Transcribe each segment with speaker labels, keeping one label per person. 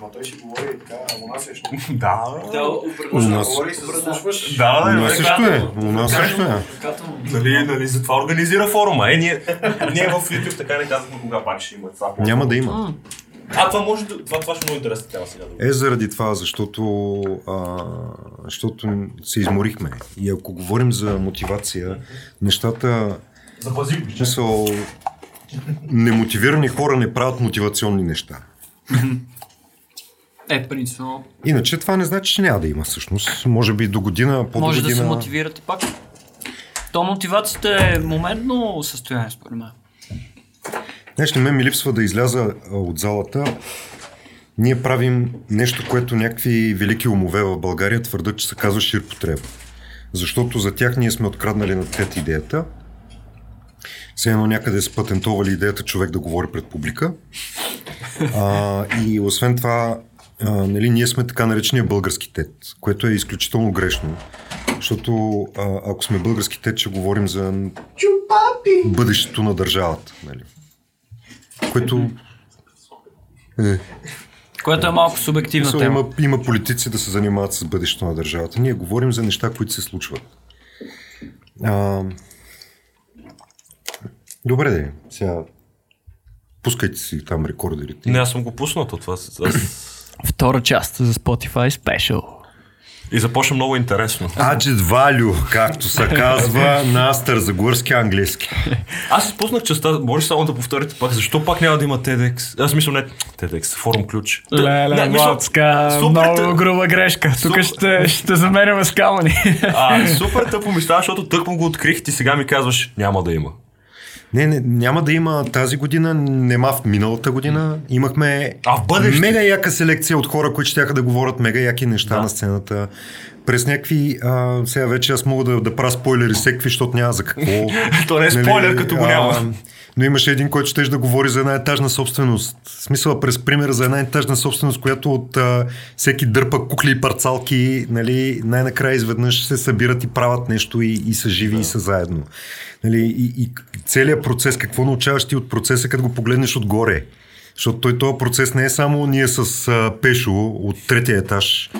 Speaker 1: Ма той си говори така, у нас е що.
Speaker 2: Да,
Speaker 3: Да,
Speaker 4: У нас-
Speaker 1: Говори се заслушваш.
Speaker 2: да,
Speaker 4: У
Speaker 2: да,
Speaker 4: нас също е. У нас също е.
Speaker 2: Нали, нали, затова организира форума. Е, ние, ние в YouTube така не казахме кога пак ще има това.
Speaker 4: Няма да има.
Speaker 2: А, това може да, това, това ще е много интересна тема сега. да
Speaker 4: Е заради това, защото, а, защото се изморихме. И ако говорим за мотивация, нещата,
Speaker 2: Запази го.
Speaker 4: смисъл, немотивирани хора не правят мотивационни неща.
Speaker 3: Е, принципно,
Speaker 4: Иначе това не значи, че няма да има всъщност. Може би до година, по
Speaker 3: може да се мотивирате пак. То мотивацията е моментно състояние, според мен.
Speaker 4: Нещо на мен ми липсва да изляза от залата. Ние правим нещо, което някакви велики умове в България твърдат, че се казва ширпотреба. Защото за тях ние сме откраднали на тет идеята. Все едно някъде са патентовали идеята човек да говори пред публика. А, и освен това, а, нали, ние сме така наречения български тет, което е изключително грешно. Защото а, ако сме български тет, ще говорим за бъдещето на държавата. Нали? Което е,
Speaker 3: Което е малко субективна тема.
Speaker 4: има, има политици да се занимават с бъдещето на държавата. Ние говорим за неща, които се случват. А, добре, де. Сега пускайте си там рекордерите.
Speaker 2: Не, аз съм го пуснал то това. Аз...
Speaker 3: Втора част за Spotify Special.
Speaker 2: И започна много интересно.
Speaker 4: Аджет Валю, както се казва на Старозагорски английски.
Speaker 2: Аз си пуснах частта, може само да повторите пак, защо пак няма да има TEDx? Аз мисля не TEDx, форум ключ. Не,
Speaker 3: Леле,
Speaker 2: мисля,
Speaker 3: Мацка,
Speaker 2: супер
Speaker 3: много груба грешка. Тук
Speaker 2: Супер-
Speaker 3: ще, ще замеряме с камъни.
Speaker 2: А, супер тъпо ми става, защото тък му го открих и сега ми казваш, няма да има.
Speaker 4: Не, не, няма да има тази година, нема в миналата година. Имахме
Speaker 2: А в бъдеще?
Speaker 4: мега яка селекция от хора, които ще да говорят мега яки неща
Speaker 2: Да.
Speaker 4: на сцената. През някакви, а, сега вече аз мога да, да правя спойлери всеки, защото няма за какво.
Speaker 2: То не е спойлер, като го няма.
Speaker 4: но имаше един, който ще да говори за една етажна собственост. В смисъл през пример за една етажна собственост, която от а, всеки дърпа кукли и парцалки, нали, най-накрая изведнъж се събират и правят нещо и, и са живи и са заедно. Нали, и, и целият процес, какво научаваш ти от процеса, като го погледнеш отгоре? Защото той този процес не е само ние с а, Пешо от третия етаж,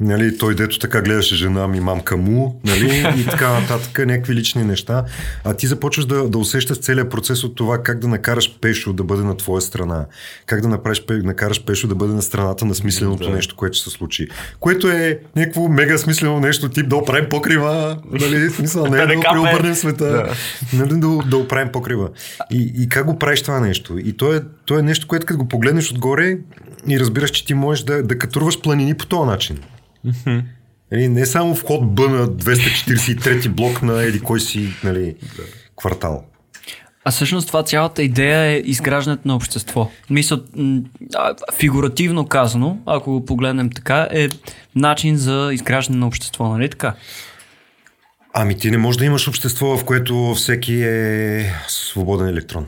Speaker 4: Нали, той дето така гледаше жена ми, мамка му, нали, и така нататък, някакви лични неща. А ти започваш да, да усещаш целият процес от това как да накараш Пешо да бъде на твоя страна. Как да направиш, накараш Пешо да бъде на страната на смисленото
Speaker 2: Да.
Speaker 4: нещо, което се случи. Което е някакво мега смислено нещо, тип да оправим покрива, нали, смисъл, не
Speaker 2: Да
Speaker 4: да, да
Speaker 2: капе.
Speaker 4: преобърнем света,
Speaker 2: Да.
Speaker 4: нали, да, да оправим покрива. И, и как го правиш това нещо? И то е, то е нещо, което като го погледнеш отгоре и разбираш, че ти можеш да, да катруваш планини по този начин. Нали, не само вход Б на 243 блок на еди кой си нали, квартал.
Speaker 3: А всъщност това цялата идея е изграждането на общество. Мисля, фигуративно казано, ако го погледнем така, е начин за изграждане на общество, нали така?
Speaker 4: Ами ти не можеш да имаш общество, в което всеки е свободен електрон.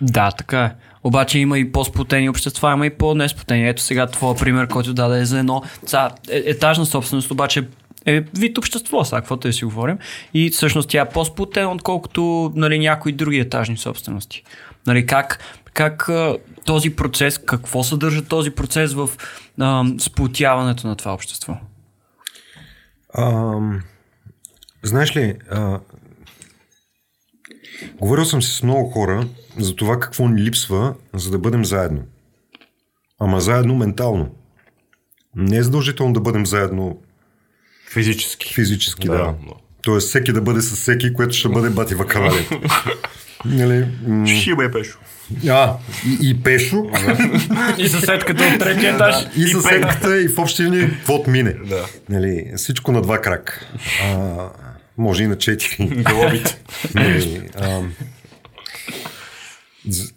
Speaker 3: Да, така е. Обаче има и по-сплотени общества, има и по-несплотени. Ето сега твоя пример, който даде за едно ца, е, етажна собственост, обаче е вид общество, сега каквото да си говорим. И всъщност тя е по-сплотена, отколкото нали, някои други етажни собствености. Нали, как, как този процес, какво съдържа този процес в а, на това общество?
Speaker 4: А, знаеш ли, а, говорил съм си с много хора за това какво ни липсва, за да бъдем заедно. Ама заедно ментално. Не е задължително да бъдем заедно
Speaker 2: Физически.
Speaker 4: физически, да. да. Тоест всеки да бъде с всеки, което ще бъде бати вакалалето. нали? м,
Speaker 2: Ще бе пешо.
Speaker 4: А, и, и Пешо,
Speaker 3: И съседката от третия етаж.
Speaker 4: и съседката, и в общи линии, каквото мине.
Speaker 2: Да.
Speaker 4: Нали, всичко на два крак. А, може и на четири.
Speaker 2: Глобите.
Speaker 4: Нали, а, з-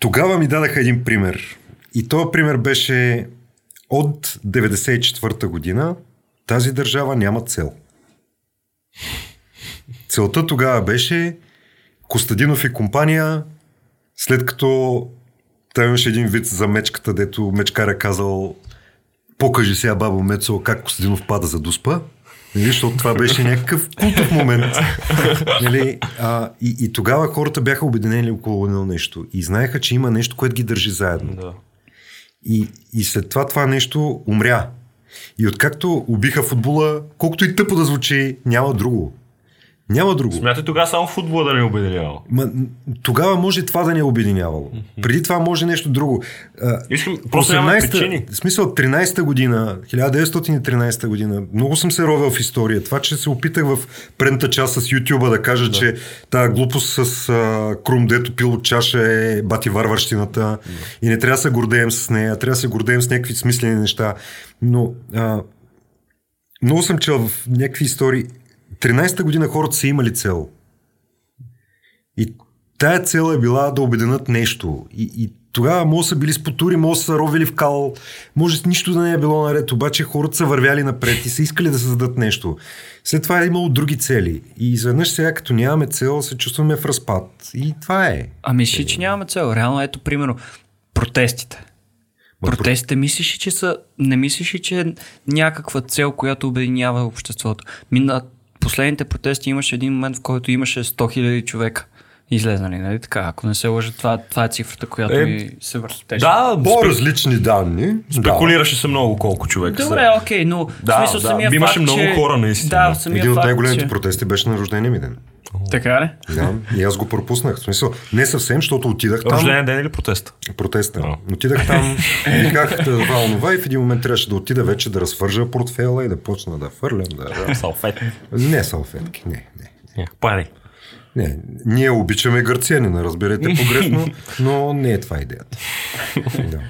Speaker 4: Тогава ми дадаха един пример. И този пример беше от 94-та година тази държава няма цел. Целта тогава беше Костадинов и компания, след като там имаше един вид за мечката, дето мечкаря казал покажи сега бабо Мецо как Костадинов пада за дуспа. Нали, защото това беше някакъв култов момент. Нали, а, и, и тогава хората бяха обединени около едно нещо. И знаеха, че има нещо, което ги държи заедно.
Speaker 2: Да.
Speaker 4: И, и след това това нещо умря. И откакто убиха футбола, колкото и тъпо да звучи, няма друго. Няма друго.
Speaker 2: Смятай тогава само футбола да не е обединява.
Speaker 4: Ма, тогава може това да ни е обединявало. Преди това може нещо друго.
Speaker 2: Искам, просто
Speaker 4: 18-та,
Speaker 2: причини.
Speaker 4: в смисъл 13-та година, 1913 година, много съм се ровил в история. Това, че се опитах в предната част с YouTube да кажа, да. че тази глупост с а, Крум, дето пил от чаша е бати варварщината да. и не трябва да се гордеем с нея, трябва да се гордеем с някакви смислени неща. Но а, много съм чел в някакви истории. 13-та година хората са имали цел. И тая цел е била да обединят нещо. И, и тогава може са били спотури, може са ровили в кал, може нищо да не е било наред, обаче хората са вървяли напред и са искали да създадат нещо. След това е имало други цели. И изведнъж сега, като нямаме цел, се чувстваме в разпад. И това е.
Speaker 3: Ами си, че нямаме цел. Реално, ето, примерно, протестите. Протестите мислиш ли, че са... Не мислиш ли, че е някаква цел, която обединява обществото? Мина, последните протести имаше един момент, в който имаше 100 000 човека излезнали, нали така? Ако не се лъжа, това, това е цифрата, която
Speaker 2: Е,
Speaker 3: ми се въртеше.
Speaker 2: Да,
Speaker 4: По-различни данни.
Speaker 2: спекулираше се много колко човека
Speaker 3: Добре,
Speaker 2: са.
Speaker 3: окей, но
Speaker 2: Да,
Speaker 3: в смисъл
Speaker 2: да,
Speaker 3: самия
Speaker 2: имаше
Speaker 3: факт,
Speaker 2: много
Speaker 3: че...
Speaker 2: хора, наистина.
Speaker 3: Да,
Speaker 2: Да.
Speaker 3: самия
Speaker 4: Един от
Speaker 3: факт,
Speaker 4: най-големите
Speaker 3: че...
Speaker 4: протести беше на рождения ми ден.
Speaker 3: Така ли?
Speaker 4: Да, и аз го пропуснах. В смисъл, не съвсем, защото отидах там.
Speaker 2: Рожден ден или протест?
Speaker 4: Протеста.
Speaker 2: А.
Speaker 4: Отидах там, виках това, онова и в един момент трябваше да отида вече да разфържа портфела и да почна да фърлям. Да...
Speaker 2: Салфет.
Speaker 4: Не салфетки, не, не.
Speaker 2: Пари.
Speaker 4: Не, ние обичаме гърция, не разберете погрешно, но не е това идеята. Да.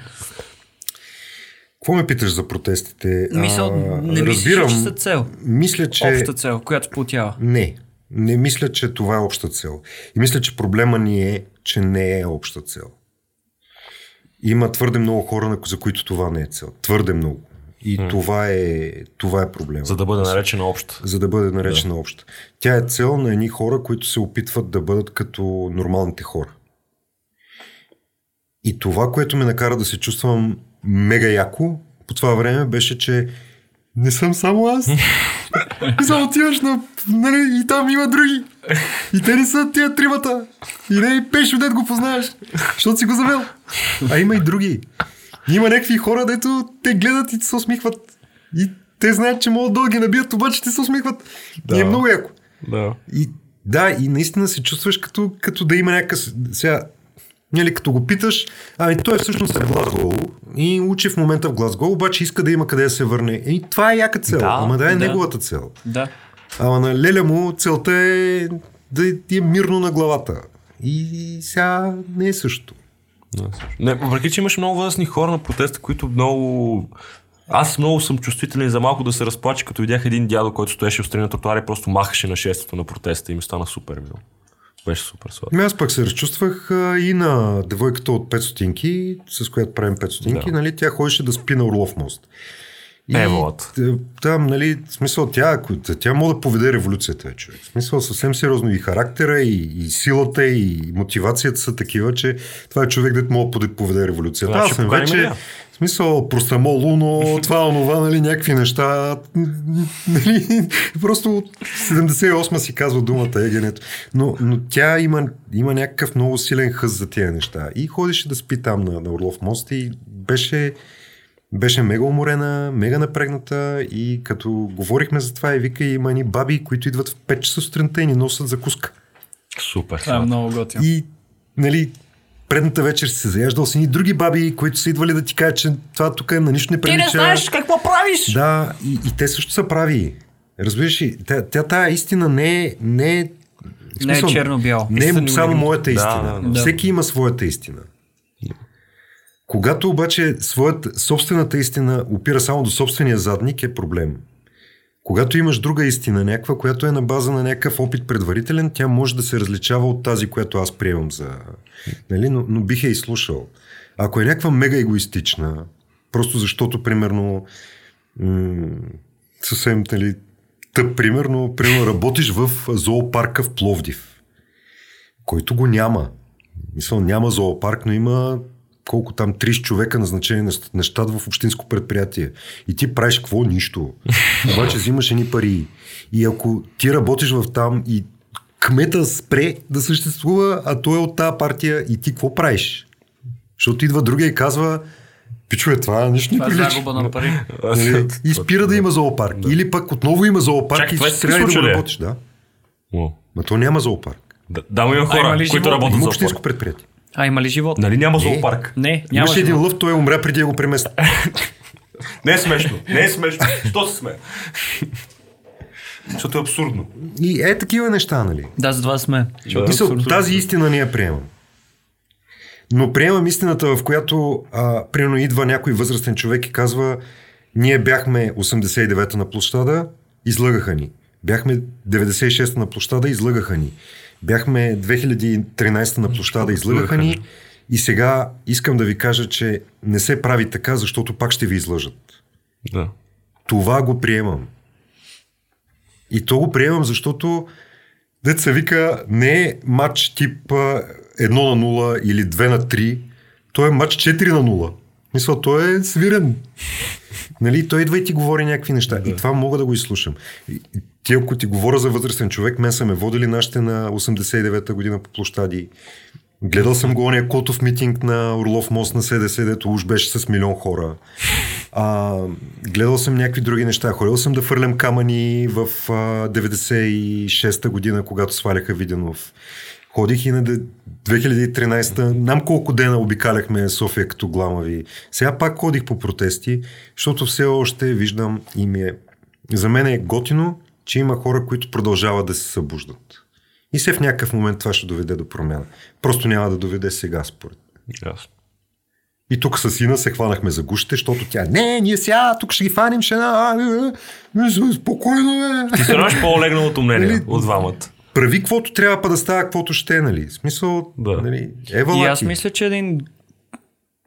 Speaker 4: Какво ме питаш за протестите?
Speaker 3: Мисъл,
Speaker 4: А,
Speaker 3: не мислиш, ли, че са цел.
Speaker 4: Мисля, че...
Speaker 3: Обща цел, която сплотява.
Speaker 4: Не. Не мисля, че това е обща цел. И мисля, че проблема ни е, че не е обща цел. Има твърде много хора, за които това не е цел. Твърде много. И това е, това е проблема.
Speaker 2: За да бъде наречена обща.
Speaker 4: за да бъде наречена да. обща. Тя е цел на едни хора, които се опитват да бъдат като нормалните хора. И това, което ме накара да се чувствам мега яко по това време, беше, че не съм само аз. И само отиваш на... Нали, и там има други. И те не са тия тримата. И не и Пешо, дет го познаеш. Защото си го завел. А има и други. Има някакви хора, дето те гледат и се усмихват. И те знаят, че могат да ги набият, обаче те се усмихват. Да. И е много яко.
Speaker 2: Да.
Speaker 4: И, да, и наистина се чувстваш като, като да има някакъв... Сега, нали, като го питаш, ами той всъщност е в Глазгол и учи в момента в Глазгол, обаче иска да има къде да се върне. И това е яка цел,
Speaker 2: Да,
Speaker 4: ама да е
Speaker 3: да.
Speaker 4: неговата цел.
Speaker 3: Да.
Speaker 4: Ама на Леля му целта е да ти е мирно на главата. И сега не е също.
Speaker 2: Не, въпреки, че имаше много възрастни хора на протеста, които много... Аз много съм чувствителен за малко да се разплача, като видях един дядо, който стоеше в на тротуара и просто махаше на шеството на протеста и ми стана супер мил. Беше супер сладко.
Speaker 4: Ами аз пък се разчувствах а, и на девойката от 5 стотинки, с която правим 5 стотинки,
Speaker 2: Да.
Speaker 4: нали, тя ходеше да спи на Орлов мост. И
Speaker 2: Еволът.
Speaker 4: т- Там, нали, смисъл, тя, ако- тя може да поведе революцията, е, човек. В смисъл, съвсем сериозно и характера, и, и силата, и мотивацията са такива, че това е човек, дето може да поведе революцията.
Speaker 2: Значи,
Speaker 4: Аз съм вече, смисъл, простамол, луно, това, онова, нали, някакви неща. Нали, просто от 78 си казва думата егенето. Но, но тя има, има някакъв много силен хъз за тия неща. И ходеше да спи там на, на Орлов мост и беше беше мега уморена, мега напрегната и като говорихме за това и вика има ни баби, които идват в 5 часа сутринта и ни носят закуска.
Speaker 2: Супер.
Speaker 3: Това е много готино.
Speaker 4: И, нали, предната вечер си се заяждал с едни други баби, които са идвали да ти кажат, че това тук е на нищо не прилича.
Speaker 3: какво правиш!
Speaker 4: Да, и, и те също са прави. Разбираш ли, тя, тя тая истина не е, не е,
Speaker 3: Не е черно-бяло.
Speaker 4: Не е само моята
Speaker 2: Да,
Speaker 4: истина.
Speaker 2: да,
Speaker 3: да.
Speaker 4: Всеки има своята истина. Когато обаче своята, собствената истина опира само до собствения задник е проблем. Когато имаш друга истина, някаква, която е на база на някакъв опит предварителен, тя може да се различава от тази, която аз приемам за... Нали? Но, но бих я изслушал. Ако е някаква мега егоистична, просто защото, примерно, м- съвсем нали, тъп пример, но примерно работиш в зоопарка в Пловдив, който го няма. Мисъл, няма зоопарк, но има колко там 30 човека назначени на, на щат в общинско предприятие. И ти правиш какво? Нищо. Обаче взимаш едни пари. И ако ти работиш в там и кмета спре да съществува, а той е от тази партия и ти какво правиш? Защото идва другия и казва, пичове, това нищо не
Speaker 3: Това е
Speaker 4: прилича.
Speaker 3: загуба на пари.
Speaker 4: Нали? И спира да има зоопарк. Или пък отново има зоопарк
Speaker 2: Чакай,
Speaker 4: и ще трябва да го работиш. Да.
Speaker 2: О.
Speaker 4: Ма то няма зоопарк.
Speaker 2: Да, да, има
Speaker 3: има
Speaker 2: хора,
Speaker 3: ли
Speaker 2: които
Speaker 3: животни?
Speaker 2: работят
Speaker 4: Има
Speaker 2: за
Speaker 4: общинско
Speaker 2: зоопарк.
Speaker 4: предприятие.
Speaker 3: А има ли живот?
Speaker 2: Нали няма
Speaker 4: Не.
Speaker 2: зоопарк?
Speaker 3: Не, няма
Speaker 4: Имаше един лъв, той умря преди да го премести.
Speaker 2: Не е смешно. Не е смешно. Що се сме? Защото е абсурдно.
Speaker 4: И е такива неща, нали?
Speaker 3: Да, за това сме.
Speaker 2: Да,
Speaker 4: Мисъл,
Speaker 2: абсурдно.
Speaker 4: тази истина не я приемам. Но приемам истината, в която а, примерно идва някой възрастен човек и казва ние бяхме 89-та на площада, излъгаха ни. Бяхме 96-та на площада, излъгаха ни. Бяхме 2013 на площада, излъгаха ни. И сега искам да ви кажа, че не се прави така, защото пак ще ви излъжат.
Speaker 2: Да.
Speaker 4: Това го приемам. И то го приемам, защото деца вика не е матч тип а, 1 на 0 или 2 на 3. Той е матч 4 на 0. Мисля, той е свирен. Нали, той идва и ти говори някакви неща. Да. И това мога да го изслушам. И, ти, ако ти говоря за възрастен човек, мен са ме водили нашите на 89-та година по площади. Гледал съм го ония котов митинг на Орлов мост на СДС, дето уж беше с милион хора. А, гледал съм някакви други неща. Ходил съм да фърлям камъни в а, 96-та година, когато сваляха Виденов. Ходих и на де- 2013-та. Нам колко дена обикаляхме София като гламави. Сега пак ходих по протести, защото все още виждам и ми е... За мен е готино, че има хора, които продължават да се събуждат. И се в някакъв момент това ще доведе до промяна. Просто няма да доведе сега, според мен. И тук с Ина се хванахме за гушите, защото тя, не, ние сега тук ще ги фаним, ще Спокойно,
Speaker 2: Ти
Speaker 4: бе.
Speaker 2: се нямаш по-легналото мнение
Speaker 4: Нали?
Speaker 2: от двамата.
Speaker 4: Прави каквото трябва, па да става каквото ще, е, нали? В смисъл,
Speaker 2: Да.
Speaker 4: нали? Ева
Speaker 3: И аз мисля, че един,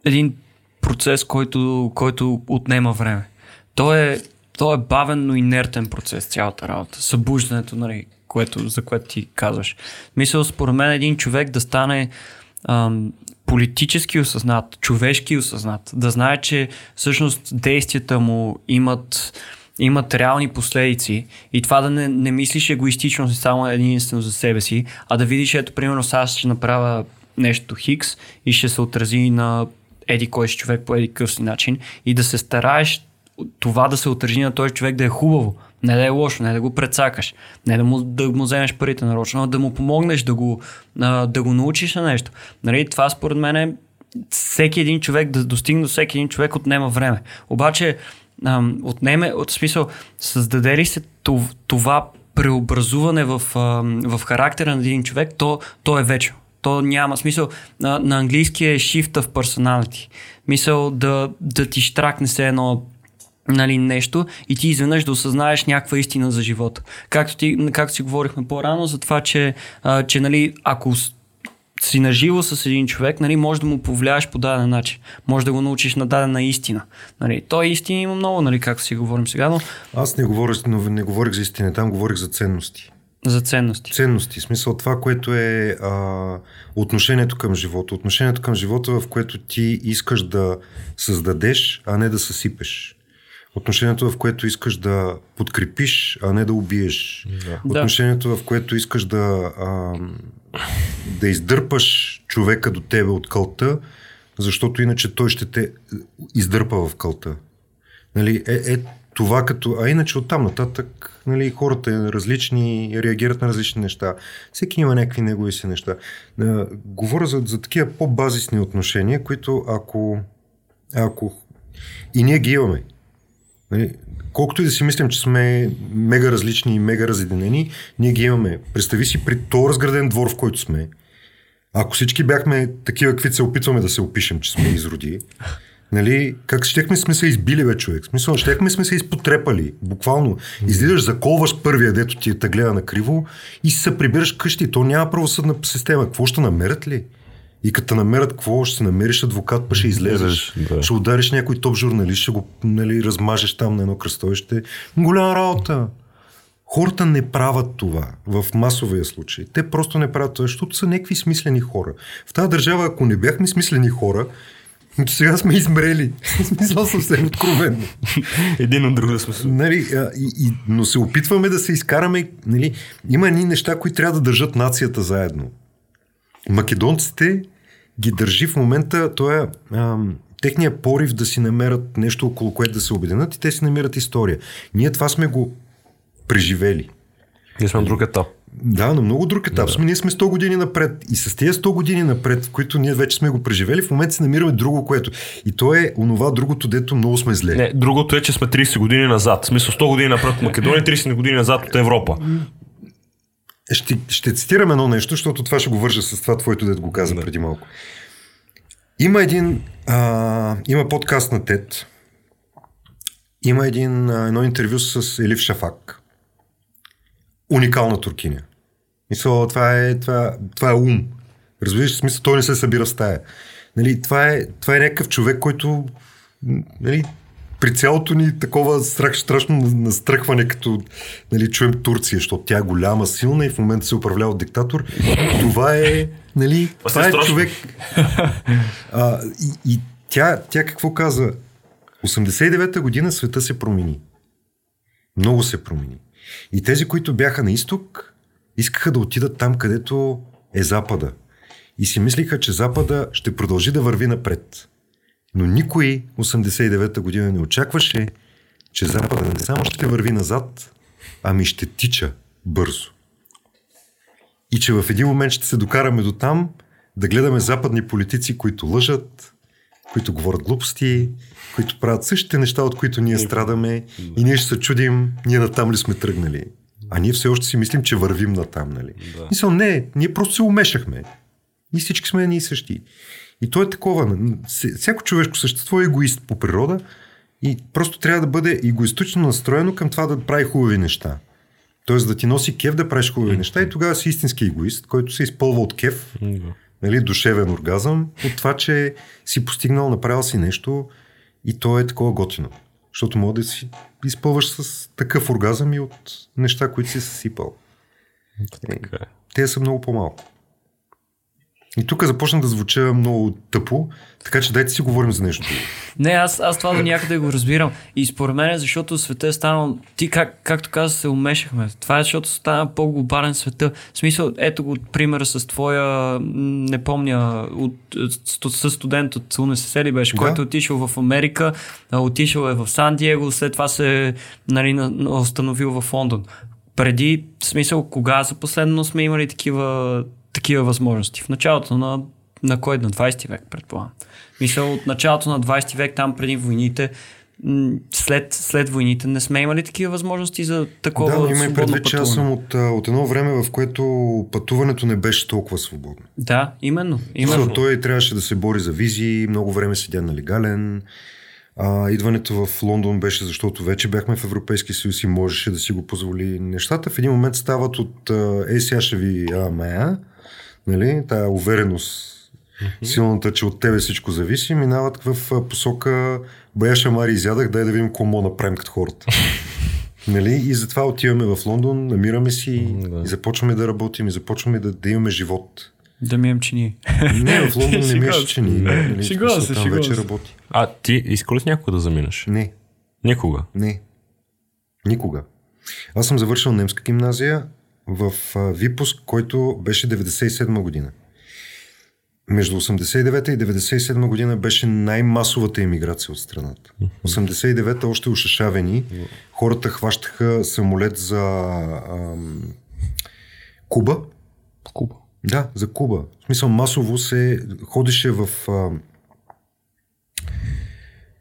Speaker 3: един процес, който, който отнема време. Той е, той е бавен, но инертен процес, цялата работа. Събуждането, нали, което, за което ти казваш. Мисля, според мен един човек да стане ам, политически осъзнат, човешки осъзнат, да знае, че всъщност действията му имат имат реални последици и това да не, не мислиш егоистично само единствено за себе си, а да видиш, ето, примерно, сега ще направя нещо хикс и ще се отрази на еди кой си човек по еди си начин и да се стараеш това да се отрази на този човек да е хубаво, не да е лошо, не да го прецакаш, не да му, да му вземеш парите нарочно, а да му помогнеш да го, да го научиш на нещо. Нали, това според мен е всеки един човек, да достигне до всеки един човек отнема време. Обаче отнеме, от смисъл, създаде ли се тов- това преобразуване в, в характера на един човек, то, то е вечно. То няма смисъл. На, на английски е shift of personality. Мисъл да, да ти штракне се едно нали, нещо и ти изведнъж да осъзнаеш някаква истина за живота. Както, ти, както си говорихме по-рано за това, че, а, че нали, ако си наживо с един човек, нали, може да му повлияеш по даден начин. Може да го научиш на дадена истина. Нали, той истина има много, нали, както си говорим сега, но
Speaker 4: Аз не говорих, но не говорих за истина, там говорих за ценности.
Speaker 3: за ценности.
Speaker 4: Ценности, в смисъл това, което е а, отношението към живота. Отношението към живота, в което ти искаш да създадеш, а не да съсипеш. Отношението, в което искаш да подкрепиш, а не да убиеш.
Speaker 3: Да.
Speaker 4: Отношението, в което искаш да, а, да издърпаш човека до тебе от кълта, защото иначе той ще те издърпа в кълта. Нали, е, е това като... А иначе оттам нататък нали, хората различни, реагират на различни неща. Всеки има някакви негови си неща. А, говоря за, за такива по-базисни отношения, които ако, ако... И ние ги имаме. Нали, колкото и да си мислим, че сме мега различни и мега разединени, ние ги имаме. Представи си при този разграден двор, в който сме, ако всички бяхме такива, каквито се опитваме да се опишем, че сме изроди, нали, как щехме сме се избили, бе, човек. Смисъл, щехме сме се изпотрепали. Буквално. Излизаш, заколваш първия, дето ти те гледа на криво и се прибираш къщи. То няма правосъдна система. Какво ще намерят ли? И като намерят, какво ще се намериш адвокат, па ще излезеш.
Speaker 2: Да.
Speaker 4: Ще удариш някой топ журналист, ще го нали, размажеш там на едно кръстовище. Голяма работа. Хората не правят това в масовия случай. Те просто не правят това, защото са някакви смислени хора. В тази държава, ако не бяхме смислени хора, сега сме измрели. Смисъл съвсем откровенно.
Speaker 2: Един от друг да сме.
Speaker 4: Нали, а, и, и, но се опитваме да се изкараме. Нали, има едни неща, които трябва да държат нацията заедно. Македонците ги държи в момента, то е ам, техния порив да си намерят нещо, около което да се обединят и те си намират история. Ние това сме го преживели.
Speaker 2: Ние сме на друг етап.
Speaker 4: Да, на много друг етап. Да. Ние сме 100 години напред. И с тези 100 години напред, в които ние вече сме го преживели, в момента се намираме друго, което. И то е онова другото, дето много сме зле.
Speaker 2: Не, другото е, че сме 30 години назад. В смисъл 100 години напред от Македония, 30 години назад от Европа.
Speaker 4: Ще, ще цитирам едно нещо, защото това ще го вържа с това твоето, дето го каза да. преди малко. Има един, а, има подкаст на ТЕД, има един, а, едно интервю с Елив Шафак. Уникална туркиня. Мисъл, това е, това, това е ум. Разбираш, смисъл, той не се събира в стая. Нали, това, е, това е някакъв човек, който нали, при цялото ни такова страх, страшно настръхване, като нали, чуем Турция, защото тя е голяма, силна и в момента се управлява от диктатор, това е, нали, това е човек. А, и, и тя, тя какво каза? 89-та година света се промени. Много се промени. И тези, които бяха на изток, искаха да отидат там, където е Запада. И си мислиха, че Запада ще продължи да върви напред. Но никой 89-та година не очакваше, че Запада не само ще върви назад, ами ще тича бързо. И че в един момент ще се докараме до там да гледаме западни политици, които лъжат, които говорят глупости, които правят същите неща, от които ние страдаме и ние ще се чудим, ние на там ли сме тръгнали. А ние все още си мислим, че вървим на там, нали? Да. Мисъл, не, ние просто се умешахме. И всички сме едни и същи. И то е такова. Всяко човешко същество е егоист по природа и просто трябва да бъде егоистично настроено към това да прави хубави неща. Тоест да ти носи кеф да правиш хубави неща и тогава си истински егоист, който се изпълва от кеф, нали, душевен оргазъм, от това, че си постигнал, направил си нещо и то е такова готино. Защото може да си изпълваш с такъв оргазъм и от неща, които си съсипал. Така е. Те са много по-малко. И тук започна да звуча много тъпо, така че дайте си говорим за нещо.
Speaker 3: Не, аз, аз това до някъде го разбирам. И според мен е защото света е станал... Ти, как, както каза, се умешахме. Това е защото стана по-глобален света. В смисъл, ето го примера с твоя, не помня, от, с студент от УНСС ли беше, да. който е отишъл в Америка, отишъл е в Сан Диего, след това се нали, установил в Лондон. Преди, в смисъл, кога за последно сме имали такива такива възможности. В началото на, на кой? На 20 век, предполагам. Мисля, от началото на 20 век, там преди войните, след, след войните не сме имали такива възможности за такова
Speaker 4: Да, има и предвид, че аз съм от, от едно време, в което пътуването не беше толкова свободно.
Speaker 3: Да, именно. именно.
Speaker 4: той трябваше да се бори за визи, много време седя на легален. А, идването в Лондон беше, защото вече бяхме в Европейски съюз и можеше да си го позволи. Нещата в един момент стават от е, сега ще ви амея, нали, тая увереност, mm-hmm. силната, че от тебе всичко зависи, минават в посока бая шамари изядах, дай да видим какво мога направим като хората. нали? И затова отиваме в Лондон, намираме си mm-hmm. и започваме да работим и започваме да, да имаме живот.
Speaker 3: Да мием чини.
Speaker 4: Не, в Лондон не миеш чини. Нали?
Speaker 3: Се,
Speaker 4: Там вече работи.
Speaker 2: А ти искал ли някога да заминеш?
Speaker 4: Не.
Speaker 2: Никога?
Speaker 4: Не. Никога. Аз съм завършил немска гимназия, в випуск, който беше 97 година. Между 89 и 97 година беше най-масовата иммиграция от страната. 89-та още ушашавени. Хората хващаха самолет за ам, Куба.
Speaker 2: Куба.
Speaker 4: Да, за Куба. В смисъл масово се ходеше в ам,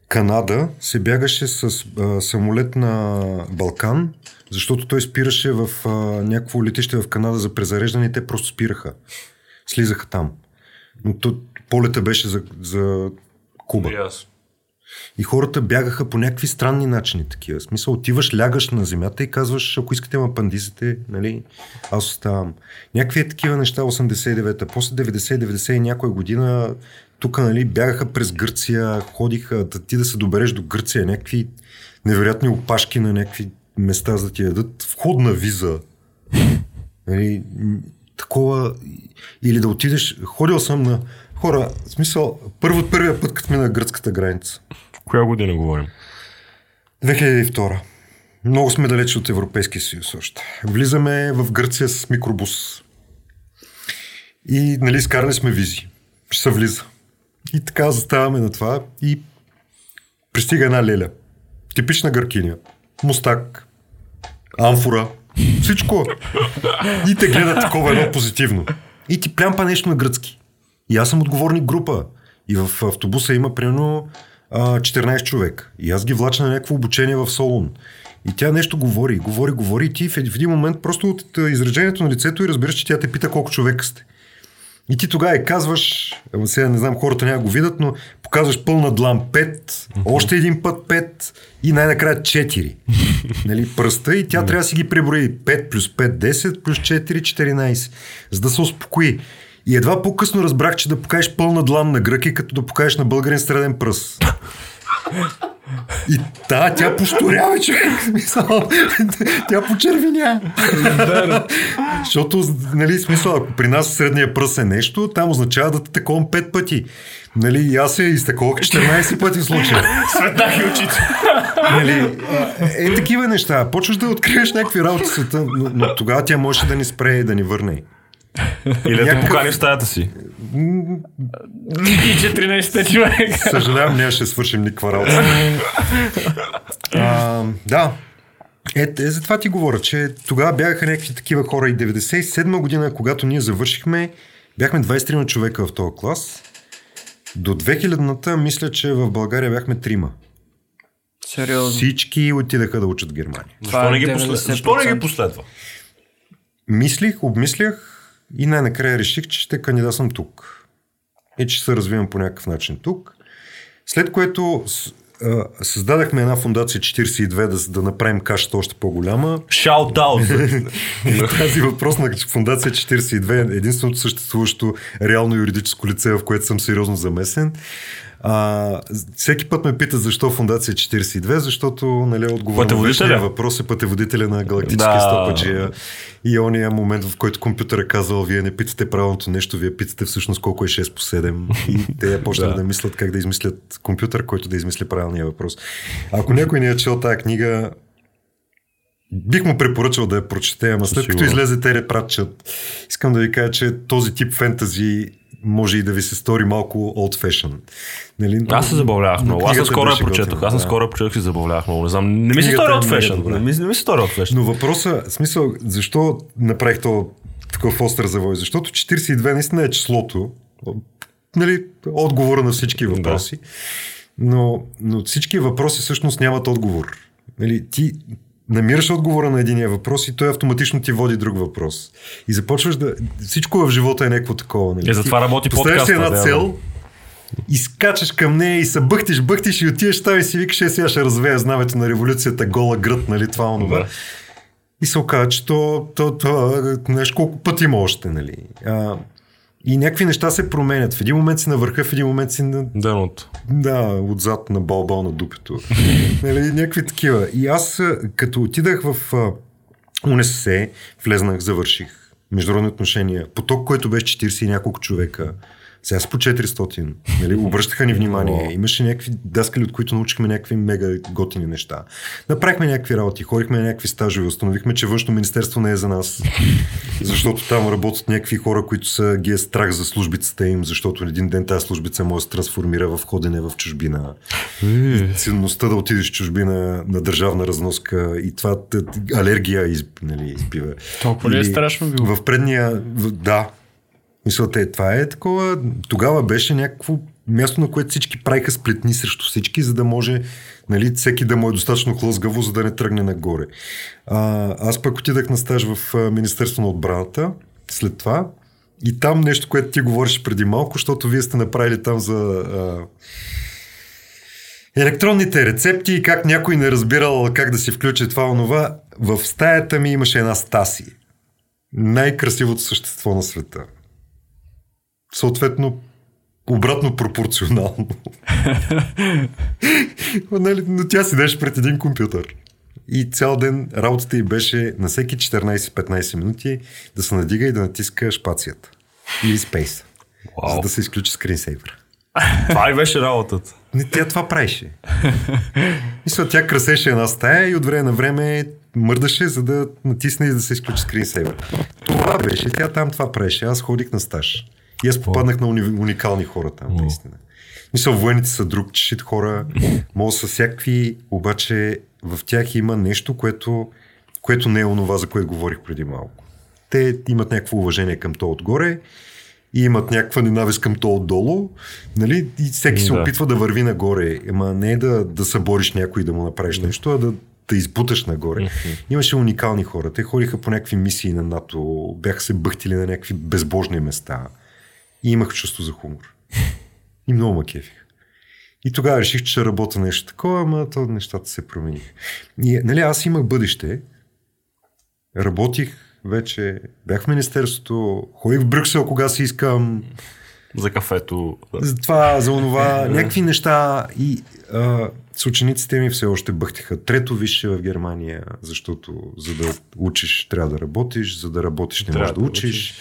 Speaker 4: Канада, се бягаше с а, самолет на Балкан защото той спираше в а, някакво летище в Канада за презареждане и те просто спираха. Слизаха там. Но то, полета беше за, за Куба.
Speaker 2: Yes.
Speaker 4: И хората бягаха по някакви странни начини такива. Смисъл, отиваш, лягаш на земята и казваш, ако искате ма пандизите, нали, аз оставам. Някакви е такива неща 89-та. После 90-90 и някоя година тук, нали, бягаха през Гърция, ходиха да ти да се добереш до Гърция, някакви невероятни опашки на някакви места за да ти дадат входна виза. Нали, такова. Или да отидеш. Ходил съм на, Хора, в смисъл, първо, първия път, като мина гръцката граница.
Speaker 2: Коя година говорим?
Speaker 4: 2002. Много сме далече от Европейския съюз още. Влизаме в Гърция с микробус. И, нали, скарали сме визи. Ще се влиза. И така заставаме на това и пристига една леля. Типична гъркиня. Мустак. Амфора. Всичко. И те гледат такова едно позитивно. И ти плямпа нещо на гръцки. И аз съм отговорник група. И в автобуса има примерно а, 14 човек. И аз ги влача на някакво обучение в Солун. И тя нещо говори, говори, говори и ти в един момент просто от изражението на лицето и разбираш, че тя те пита колко човека сте. И ти тогава я казваш, сега не знам, хората няма го видят, но показваш пълна длан 5, още един път 5 и най-накрая 4. нали, пръста и тя трябва да си ги преброи. 5 плюс 5, 10 плюс 4, 14. За да се успокои. И едва по-късно разбрах, че да покажеш пълна длан на гръки, като да покажеш на българин среден пръст. И та, тя пошторява, човек. Смисъл, тя почервеня. Защото, нали, смисъл, ако при нас средния пръст е нещо, там означава да те таковам 5 пъти. Нали, и аз се изтаковах 14 пъти в случая.
Speaker 3: Светнах и очите.
Speaker 4: Нали, е, е, такива неща. Почваш да откриеш някакви работи в света, но, но тогава тя можеше да ни спре и да ни върне.
Speaker 2: Или да
Speaker 4: Някакъв-
Speaker 2: покани в стаята си.
Speaker 3: И 14 човека.
Speaker 4: Съжалявам, ние ще свършим никаква работа. а, да. Е, е, за това ти говоря, че тогава бягаха някакви такива хора и 97 година, когато ние завършихме, бяхме 23 човека в този клас. До 2000-та мисля, че в България бяхме трима.
Speaker 3: Сериозно.
Speaker 4: Всички отидаха да учат в Германия.
Speaker 2: Защо не, ги
Speaker 3: 90%.
Speaker 2: последва? Защо не ги последва?
Speaker 4: Мислих, обмислях и най-накрая реших, че ще кандидатствам тук. И че се развивам по някакъв начин тук. След което създадахме една фундация 42 да, да направим кашата още по-голяма.
Speaker 2: Шаут аут.
Speaker 4: Тази въпрос на фундация 42 е единственото съществуващо реално юридическо лице, в което съм сериозно замесен. А, всеки път ме питат защо фундация 42, защото нали, отговор на
Speaker 2: Пътеводителя?
Speaker 4: вечния въпрос е пътеводителя на галактическия
Speaker 2: Да.
Speaker 4: стопаджия и ония момент, в който компютър е казал, вие не питате правилното нещо, вие питате всъщност колко е 6 по 7 и те почнали да.
Speaker 2: Да.
Speaker 4: мислят как да измислят компютър, който да измисли правилния въпрос. Ако някой не е чел тази книга, Бих му препоръчал да я прочете, ама след като излезе Тере Пратчет, искам да ви кажа, че този тип фентази може и да ви се стори малко old fashion. Нали?
Speaker 2: Аз се забавлявах
Speaker 4: Но
Speaker 2: много. Аз наскоро я прочетох. Аз
Speaker 4: да.
Speaker 2: наскоро я прочетох и се забавлявах много. Не знам. Не ми се стори
Speaker 4: е
Speaker 2: фешън.
Speaker 4: добра.
Speaker 2: Не ми не ми се стори от фешън.
Speaker 4: Но въпросът, смисъл, защо направих то такъв остър завой? Защото 42 наистина е числото, нали, отговора на всички въпроси, но, но всички въпроси всъщност нямат отговор. Нали, ти намираш отговора на единия въпрос и той автоматично ти води друг въпрос. И започваш да... Всичко в живота е някакво такова. Нали?
Speaker 2: Е, затова
Speaker 4: Ти
Speaker 2: работи
Speaker 4: Поставяш
Speaker 2: подкаста,
Speaker 4: една
Speaker 2: да,
Speaker 4: цел, и скачаш към нея и се бъхтиш, бъхтиш и отиваш там и си викаш, е, сега ще развея знамето на революцията, гола гръд, нали, това, онова.
Speaker 2: Да.
Speaker 4: И се оказа, че то, то, то нещо колко пъти има още, нали. А, и някакви неща се променят. В един момент си на върха, в един момент си на,
Speaker 2: Деното.
Speaker 4: да, отзад на балбал на дупето. нали, някакви такива. И аз, като отидах в УНСС, влезнах, завърших международни отношения. Поток, който беше 40 и няколко човека. Сега са по 400. Нали? Обръщаха ни внимание. Имаше някакви даскали, от които научихме някакви мега готини неща. Направихме някакви работи, ходихме на някакви стажове, установихме, че външно министерство не е за нас. Защото там работят някакви хора, които са ги е страх за службицата им, защото един ден тази службица може да се трансформира в ходене в чужбина. Ценността да отидеш в чужбина на държавна разноска и това алергия нали, избива.
Speaker 3: Толкова ли е страшно било?
Speaker 4: В предния, да. Мисля, те, това е такова, тогава беше някакво място, на което всички правиха сплетни срещу всички, за да може нали, всеки да му е достатъчно хлъзгаво, за да не тръгне нагоре. А, аз пък отидах на стаж в Министерство на отбраната след това и там нещо, което ти говориш преди малко, защото вие сте направили там за а, електронните рецепти и как някой не разбирал как да си включи това онова. В стаята ми имаше една Стаси. Най-красивото същество на света. Съответно, обратно пропорционално. нали, но тя седеше пред един компютър. И цял ден работата й беше на всеки 14-15 минути да се надига и да натиска шпацията. Или спейс.
Speaker 2: Вау.
Speaker 4: за да се изключи скринсейвер.
Speaker 2: Това и беше работата.
Speaker 4: Не, тя това правеше. Мисля, тя красеше една стая и от време на време мърдаше, за да натисне и да се изключи скринсейвер. Това беше. Тя там това правеше. Аз ходих на стаж. И аз попаднах на уни, уникални хора там, наистина. Мисля, военните са друг чешит хора, могат са всякакви, обаче в тях има нещо, което, което не е онова, за което говорих преди малко. Те имат някакво уважение към то отгоре и имат някаква ненавист към то отдолу, нали? И всеки се
Speaker 2: Да.
Speaker 4: опитва да върви нагоре. Ема не е да, да събориш някой и да му направиш нещо, а да да избуташ нагоре. Имаше уникални хора. Те ходиха по някакви мисии на НАТО, бяха се бъхтили на някакви безбожни места. И имах чувство за хумор. И много ма кефих. И тогава реших, че ще работя нещо такова, ама то нещата се промениха. И, нали, аз имах бъдеще. Работих вече, бях в Министерството, ходих в Брюксел, кога си искам,
Speaker 2: За кафето.
Speaker 4: за това, за онова, някакви неща и а, с учениците ми все още бъхтиха. Трето висше в Германия, защото за да учиш трябва да работиш, за да работиш не
Speaker 2: Трябва
Speaker 4: можеш да
Speaker 2: да
Speaker 4: учиш.
Speaker 2: учиш.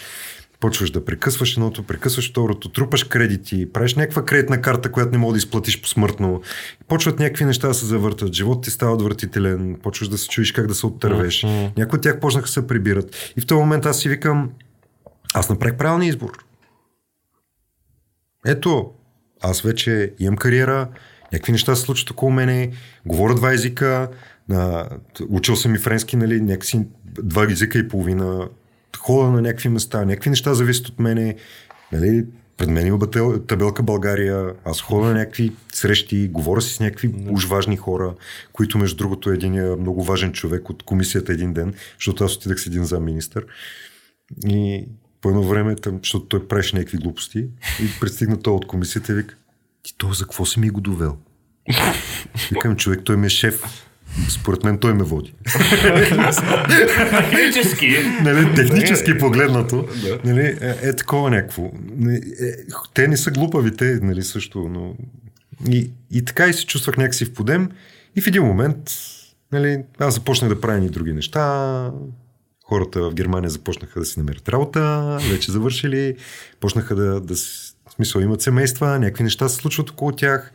Speaker 4: Почваш да прекъсваш едното, прекъсваш второто, трупаш кредити, правиш някаква кредитна карта, която не можеш да изплатиш посмъртно. Почват някакви неща да се завъртат, живот ти става отвратителен, почваш да се чуеш как да се оттървеш. Някои от тях почнаха да се прибират. И в този момент аз си викам, аз направих правилния избор. Ето, аз вече имам кариера, някакви неща се случват около мене, говоря два езика, а, учил съм и френски, нали, някакси два езика и половина, хода на някакви места, някакви неща зависят от мене, нали, пред мен има бател- табелка България, аз хода на някакви срещи, говоря си с някакви уж важни хора, които между другото е един е много важен човек от комисията един ден, защото аз отидах с един замминистър. И по едно време, там, защото той правеше някакви глупости и пристигна той от комисията и вика, ти то за какво си ми го довел? Викам, човек, той ми е шеф. Според мен той ме води.
Speaker 2: Технически.
Speaker 4: нали, технически погледнато. Нали, е, е такова някакво. Не, е, те не са глупави, те нали, също, но... И, и така и се чувствах някакси в подем. И в един момент нали, аз започнах да правя и други неща. Хората в Германия започнаха да си намерят работа, вече завършили, почнаха да, да в смисъл имат семейства, някакви неща се случват около тях.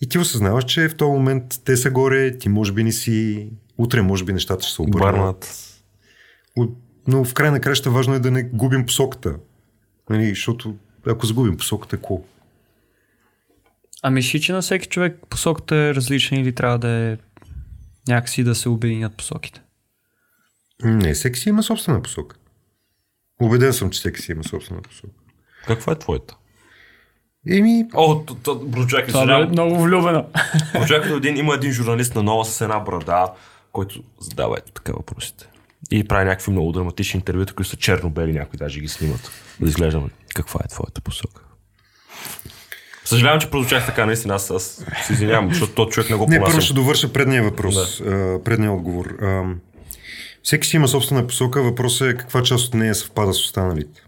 Speaker 4: И ти осъзнаваш, че в този момент те са горе, ти може би не си, утре може би нещата ще се обърнат. Но в край на краща важно е да не губим посоката. Нали, защото ако загубим посоката, какво?
Speaker 3: А мислиш, че на всеки човек посоката е различна или трябва да е някакси да се обединят посоките?
Speaker 4: Не, всеки си има собствена посока. Убеден съм, че всеки си има собствена посока.
Speaker 2: Каква е твоята?
Speaker 4: Еми,
Speaker 2: О, Броджак,
Speaker 3: Това е много влюбено.
Speaker 2: Броджак един, има един журналист на нова с една брада, който задава ето така въпросите. И прави някакви много драматични интервюта, които са черно-бели, някои даже ги снимат. Да изглеждаме каква е твоята посока. Съжалявам, че прозвучах така, наистина, аз, аз се извинявам, защото този човек не го
Speaker 4: не, първо ще довърша предния въпрос, да. предния отговор. Всеки си има собствена посока, въпросът е каква част от нея съвпада с останалите.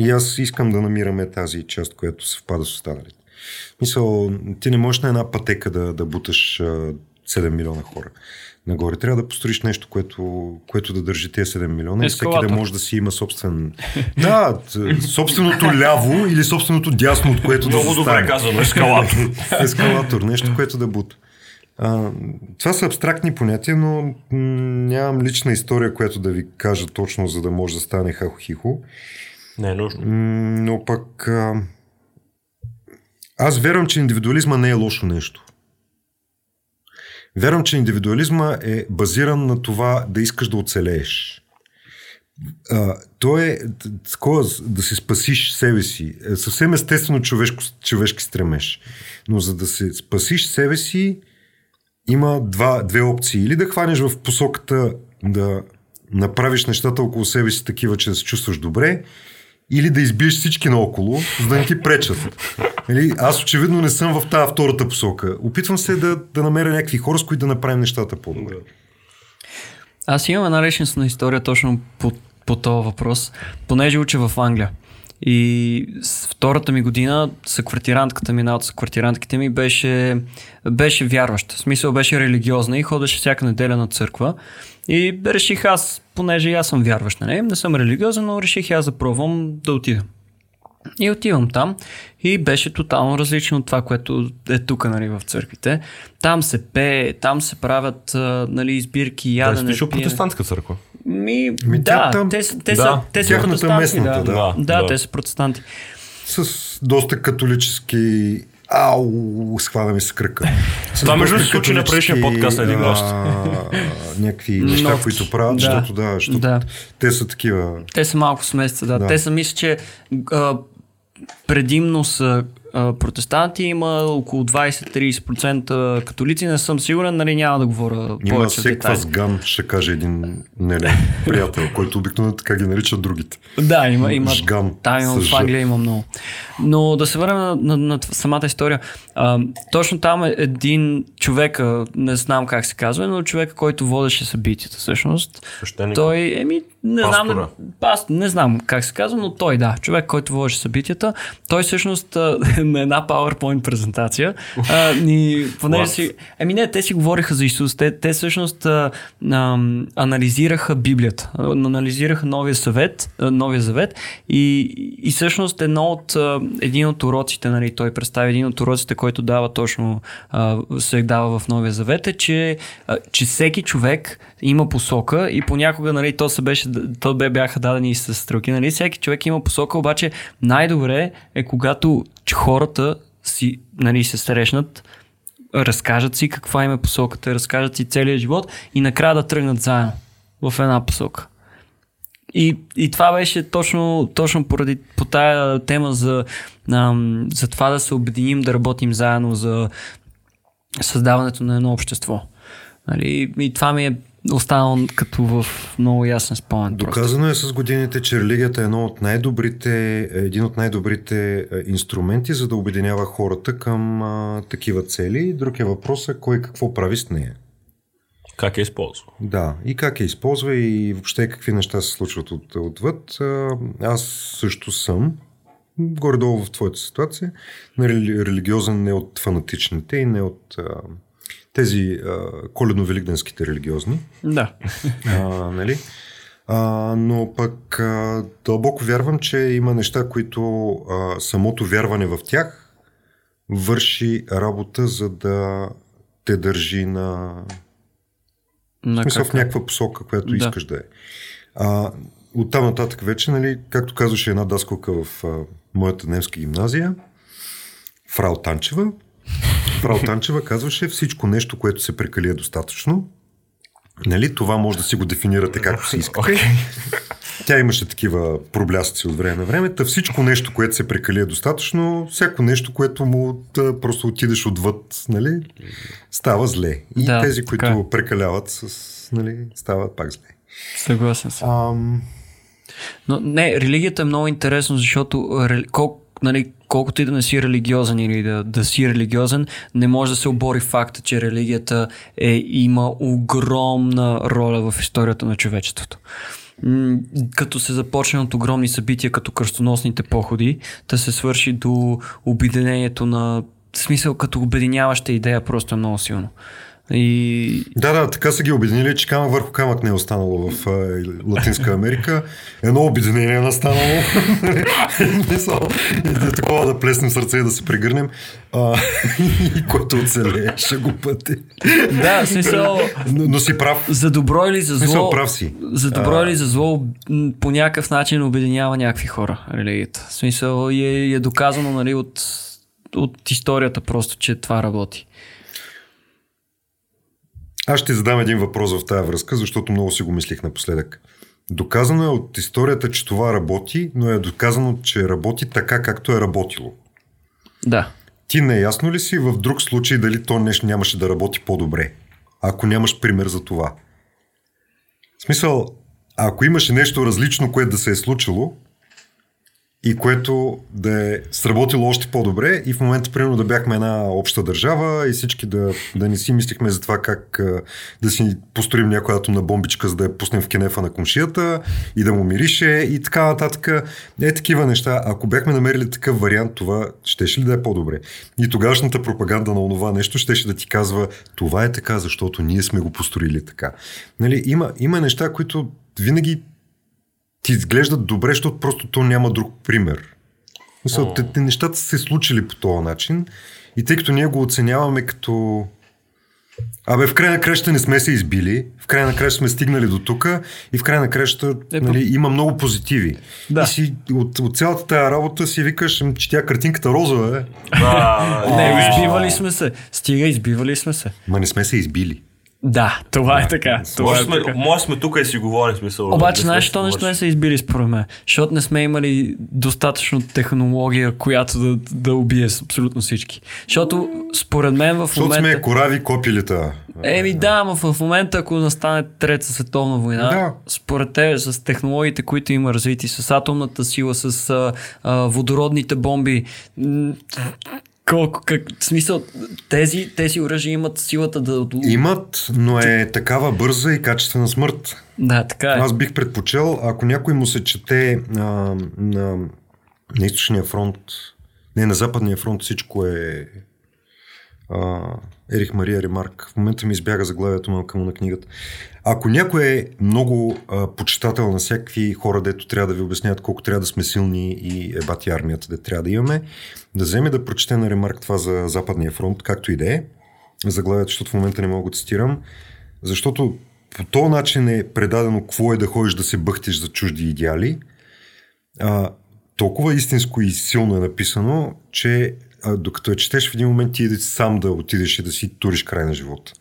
Speaker 4: И аз искам да намираме тази част, която съвпада с останалите. Мисъл, ти не можеш на една пътека да, да буташ а, 7 милиона хора нагоре. Трябва да построиш нещо, което, което да държи тези 7 милиона и всеки
Speaker 3: Ескалатор.
Speaker 4: да може да си има собствен... Да, собственото ляво или собственото дясно, от което да
Speaker 2: Много добре казано, ескалатор.
Speaker 4: Ескалатор, нещо, което да бута. А, това са абстрактни понятия, но нямам лична история, която да ви кажа точно, за да може да стане хахо-хихо.
Speaker 2: Не е нужно.
Speaker 4: Но пък аз вярвам, че индивидуализма не е лошо нещо. Вярвам, че индивидуализма е базиран на това да искаш да оцелееш. А, то е такова да се спасиш себе си. Е съвсем естествено човешко, човешки стремеж. Но за да се спасиш себе си, има два, две опции. Или да хванеш в посоката да направиш нещата около себе си такива, че да се чувстваш добре, или да избиеш всички наоколо, за да не ти пречат. Нали, аз очевидно не съм в тази втората посока. Опитвам се да, да намеря някакви хора, с които да направим нещата по-добре.
Speaker 3: Аз имам една личностна история точно по, по този въпрос, понеже уча в Англия. И с втората ми година съквартирантката ми, една от съквартирантките ми беше, беше вярваща. В смисъл беше религиозна и ходеше всяка неделя на църква. И реших аз, понеже и аз съм вярващ, нали? не съм религиозен, но реших аз да пробвам да отида. И отивам там и беше тотално различно от това, което е тук нали, в църквите. Там се пее, там се правят нали, избирки,
Speaker 2: Да,
Speaker 3: ядене.
Speaker 2: спиш от
Speaker 3: пиене.
Speaker 2: протестантска църква.
Speaker 3: Ми,
Speaker 4: Ми,
Speaker 3: да,
Speaker 4: там-
Speaker 3: те, са- те,
Speaker 2: да,
Speaker 3: са, те са
Speaker 4: тяхната
Speaker 3: протестанти.
Speaker 4: местната,
Speaker 3: да.
Speaker 2: да.
Speaker 3: Да,
Speaker 2: Да.
Speaker 3: те са протестанти.
Speaker 4: С доста католически Ау, схвана ми се кръка. С
Speaker 2: Това, между другото, случи на предишния подкаст на един гост.
Speaker 4: Някакви неща, които правят,
Speaker 3: Да.
Speaker 4: защото да, защото
Speaker 3: Да.
Speaker 4: те са такива.
Speaker 3: Те са малко смесица, да.
Speaker 4: Да.
Speaker 3: Те са, мисля, че а, предимно са протестанти, има около 20-30% католици, не съм сигурен, нали няма да говоря
Speaker 4: Има
Speaker 3: повече в
Speaker 4: секва
Speaker 3: детайли.
Speaker 4: с ган, ще каже един неле, приятел, който обикновено така ги наричат другите.
Speaker 3: Да, има, има.
Speaker 4: Жган.
Speaker 3: Там има, в. Англия има много. Но да се върнем на, на, на самата история. А, точно там е един човек, не знам как се казва, но човек, който водеше събитията всъщност. Той, еми, не знам, аз не знам как се казва, но той да, човек, който водеше събитията, той всъщност на една PowerPoint презентация. А, ни, понеже си, еми не, те си говориха за Исус, те, те всъщност а, а, анализираха Библията, анализираха Новия съвет, а, Новия завет. И, и всъщност едно от, а, един от уроците, нали, той представи един от уроците, който дава точно, а, се дава в Новия завет е, че, а, че всеки човек има посока и понякога, нали, то се беше, то бе, бяха дадени и с стрелки, нали, всеки човек има посока, обаче най-добре е когато хората си, нали, се срещнат, разкажат си каква им е посоката, разкажат си целият живот и накрая да тръгнат заедно в една посока. И, и това беше точно, точно поради по тая тема за, за това да се обединим, да работим заедно за създаването на едно общество. Нали? И това ми е останало като в много ясен спомен. просто.
Speaker 4: Доказано е с годините, че религията е едно от най-добрите, един от най-добрите е, инструменти, за да обединява хората към а, такива цели. Друг е въпросът кой какво прави с нея.
Speaker 2: Как е използва?
Speaker 4: Да, и как я използва и въобще какви неща се случват от, отвъд. А, Аз също съм, горе-долу в твоята ситуация, рели- религиозен не от фанатичните и не от а, тези коледно-великденските религиозни.
Speaker 3: Да.
Speaker 4: а, нали? А, но пък а, дълбоко вярвам, че има неща, които а, самото вярване в тях върши работа, за да те държи на
Speaker 3: На
Speaker 4: в смисъл в някаква посока, която
Speaker 3: Да.
Speaker 4: искаш да е. А, от там нататък вече, нали, както казваше една даскалка в а, моята немска гимназия, Фрау Танчева, Фрау Танчева казваше всичко нещо, което се прекали е достатъчно. Нали, това може да си го дефинирате както си искате. Тя имаше такива проблясъци от време на време. Та всичко нещо, което се прекали е достатъчно, всяко нещо, което му да, просто отидеш отвъд, нали, става зле. И
Speaker 3: Да,
Speaker 4: тези, които
Speaker 3: така е.
Speaker 4: прекаляват, с, нали, стават пак зле.
Speaker 3: Съгласен съм.
Speaker 4: Ам,
Speaker 3: Но не, религията е много интересно, защото рели- кол, нали, колкото и да не си религиозен или да, да си религиозен, не може да се обори факта, че религията е, има огромна роля в историята на човечеството. Като се започне от огромни събития, като кръстоносните походи, да се свърши до обединението на в смисъл като обединяваща идея просто е много силно. И
Speaker 4: да, да, така са ги обединили, че камък върху камък не е останало в а, Латинска Америка. Едно обединение е настанало. И да такова да плеснем сърце и да се прегърнем. А, и който оцелее, ще го пъти.
Speaker 3: да, смисъл,
Speaker 4: Но, но си прав.
Speaker 3: за добро или за
Speaker 4: Смисъл,
Speaker 3: зло,
Speaker 4: прав си.
Speaker 3: за добро или за зло, по някакъв начин обединява някакви хора религията. В смисъл е, е доказано нали, от, от историята просто, че това работи.
Speaker 4: Аз ще задам един въпрос в тази връзка, защото много си го мислих напоследък. Доказано е от историята, че това работи, но е доказано, че работи така, както е работило.
Speaker 3: Да.
Speaker 4: Ти неясно ли си в друг случай дали то нещо нямаше да работи по-добре? Ако нямаш пример за това. В смисъл, ако имаше нещо различно, което да се е случило и което да е сработило още по-добре и в момента, примерно, да бяхме една обща държава и всички да, да не си мислихме за това как да си построим някоя атомна бомбичка, за да я пуснем в кенефа на комшията и да му мирише и така нататък. Е, такива неща. Ако бяхме намерили такъв вариант, това щеше ли да е по-добре? И тогавашната пропаганда на онова нещо щеше да ти казва това е така, защото ние сме го построили така. Нали, има, има неща, които винаги ти изглеждат добре, защото просто то няма друг пример. Мисъл, те, те, нещата са се случили по този начин и тъй като ние го оценяваме като Абе, в край на краща не сме се избили, в край на краща сме стигнали до тук и в край на краща
Speaker 3: Епа.
Speaker 4: нали, има много позитиви.
Speaker 3: Да.
Speaker 4: И си, от, от цялата тази работа си викаш, «М, че тя картинката розова е.
Speaker 2: Да,
Speaker 3: Не, избивали сме се. Стига, избивали сме се.
Speaker 4: Ма не сме се избили.
Speaker 3: Да, това е така. Това
Speaker 2: Може
Speaker 3: е
Speaker 2: сме,
Speaker 3: така.
Speaker 2: може сме тук и си говорим смисъл.
Speaker 3: Обаче,
Speaker 2: не
Speaker 3: знаеш, що не
Speaker 2: си
Speaker 3: сме се избили според мен? Защото не сме имали достатъчно технология, която да, да убие абсолютно всички. Защото според мен в
Speaker 4: Защото
Speaker 3: момента...
Speaker 4: сме корави копилета.
Speaker 3: Еми да, но в момента, ако настане Трета световна война,
Speaker 4: Да.
Speaker 3: според те, с технологиите, които има развити, с атомната сила, с а, а, водородните бомби, колко, как, в смисъл, тези, тези оръжия имат силата да...
Speaker 4: Имат, но е такава бърза и качествена смърт.
Speaker 3: Да, така е.
Speaker 4: Аз бих предпочел, ако някой му се чете а, на, на източния фронт, не на западния фронт, всичко е а, Ерих Мария Ремарк. В момента ми избяга заглавието малка му на книгата. Ако някой е много а, почитател на всякакви хора, дето трябва да ви обясняват колко трябва да сме силни и ебати армията, де трябва да имаме, да вземе да прочете на Ремарк това за Западния фронт, както и да е. Заглавието, защото в момента не мога да цитирам. Защото по този начин е предадено какво е да ходиш да се бъхтиш за чужди идеали. А, толкова истинско и силно е написано, че а, докато я четеш в един момент ти сам да отидеш и да си туриш край на живота.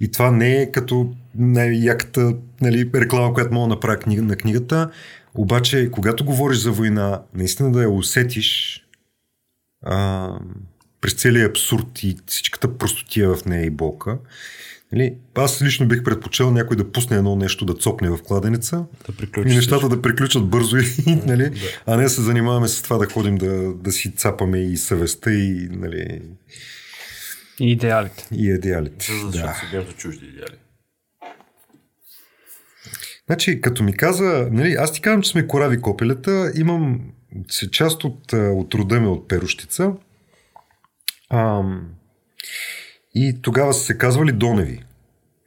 Speaker 4: И това не е като най-яката нали, реклама, която мога да направя книга, на книгата, обаче когато говориш за война, наистина да я усетиш а, през целият абсурд и всичката простотия в нея и болка. Нали, аз лично бих предпочел някой да пусне едно нещо да цопне в кладенеца
Speaker 2: Да
Speaker 4: и нещата да приключат бързо, и, нали, а не да се занимаваме с това да ходим да, да си цапаме и съвестта и, нали,
Speaker 3: И идеалите.
Speaker 4: и идеалите.
Speaker 2: Защото
Speaker 4: Да.
Speaker 2: се бием за чужди идеали.
Speaker 4: Значи, като ми каза, нали, аз ти казвам, че сме корави копелета, имам се част от, от рода ми от Перущица. Ам, и тогава са се казвали Доневи.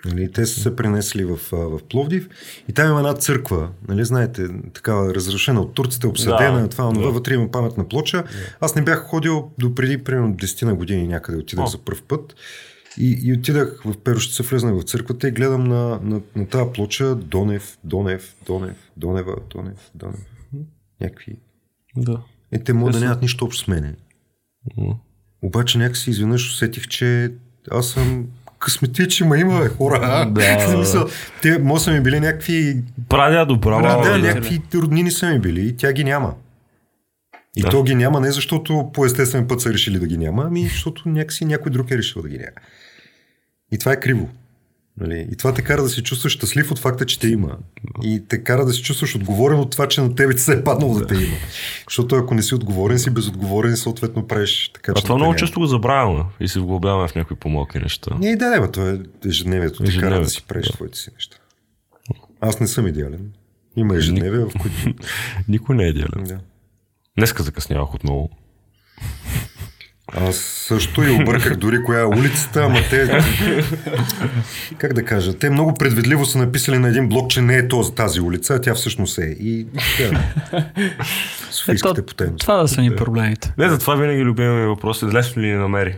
Speaker 4: Нали, те са се пренесли в, в Пловдив и там има една църква, нали, знаете, такава разрушена от турците, обсъдена,
Speaker 2: Да,
Speaker 4: това,
Speaker 2: да.
Speaker 4: вътре има паметна плоча. Аз не бях ходил до преди примерно 10 на години някъде, отидах
Speaker 2: О.
Speaker 4: за първ път. И, и отидах в Перущица, влезнах в църквата и гледам на, на, на тази плоча Донев, Донев, Донев, Донева, Донев, Донев. Някакви.
Speaker 2: Да.
Speaker 4: Е, те могат да нямат нищо общо с мене. Обаче някакси изведнъж усетих, че аз съм късметичи, ма има бе, хора.
Speaker 2: Да.
Speaker 4: Смисъл, те може са ми били някакви,
Speaker 2: Прадядо,
Speaker 4: да,
Speaker 2: браво.
Speaker 4: да,
Speaker 2: да.
Speaker 4: някакви роднини са ми били и тя ги няма. И
Speaker 2: Да.
Speaker 4: то ги няма не защото по естествен път са решили да ги няма, ами защото някакси някой друг е решил да ги няма. И това е криво. Нали? И това те кара да се чувстваш щастлив от факта, че те има. И те кара да се чувстваш отговорен от това, че на тебе се е паднало да те има. Защото ако не си отговорен, си безотговорен и съответно правиш така,
Speaker 2: А
Speaker 4: че
Speaker 2: това много
Speaker 4: няма.
Speaker 2: често го забравяме и се вглобяваме в някакви по-малки неща.
Speaker 4: Не, да, бе, то е ежедневието. Те кара да си правиш
Speaker 2: да.
Speaker 4: твоите си неща. Аз не съм идеален. Има ежедневие, в които...
Speaker 2: Никой не е идеален.
Speaker 4: да.
Speaker 2: Днеска закъснявах отново.
Speaker 4: Аз също и обърках дори коя е улицата, ама те... Как да кажа? Те много предвидливо са написали на един блок, че не е този, тази улица, а тя всъщност е. И... Да. Софийските потенци.
Speaker 3: това да са ни проблемите.
Speaker 2: Не, затова винаги любимия ми въпрос е лесно ли ни намери?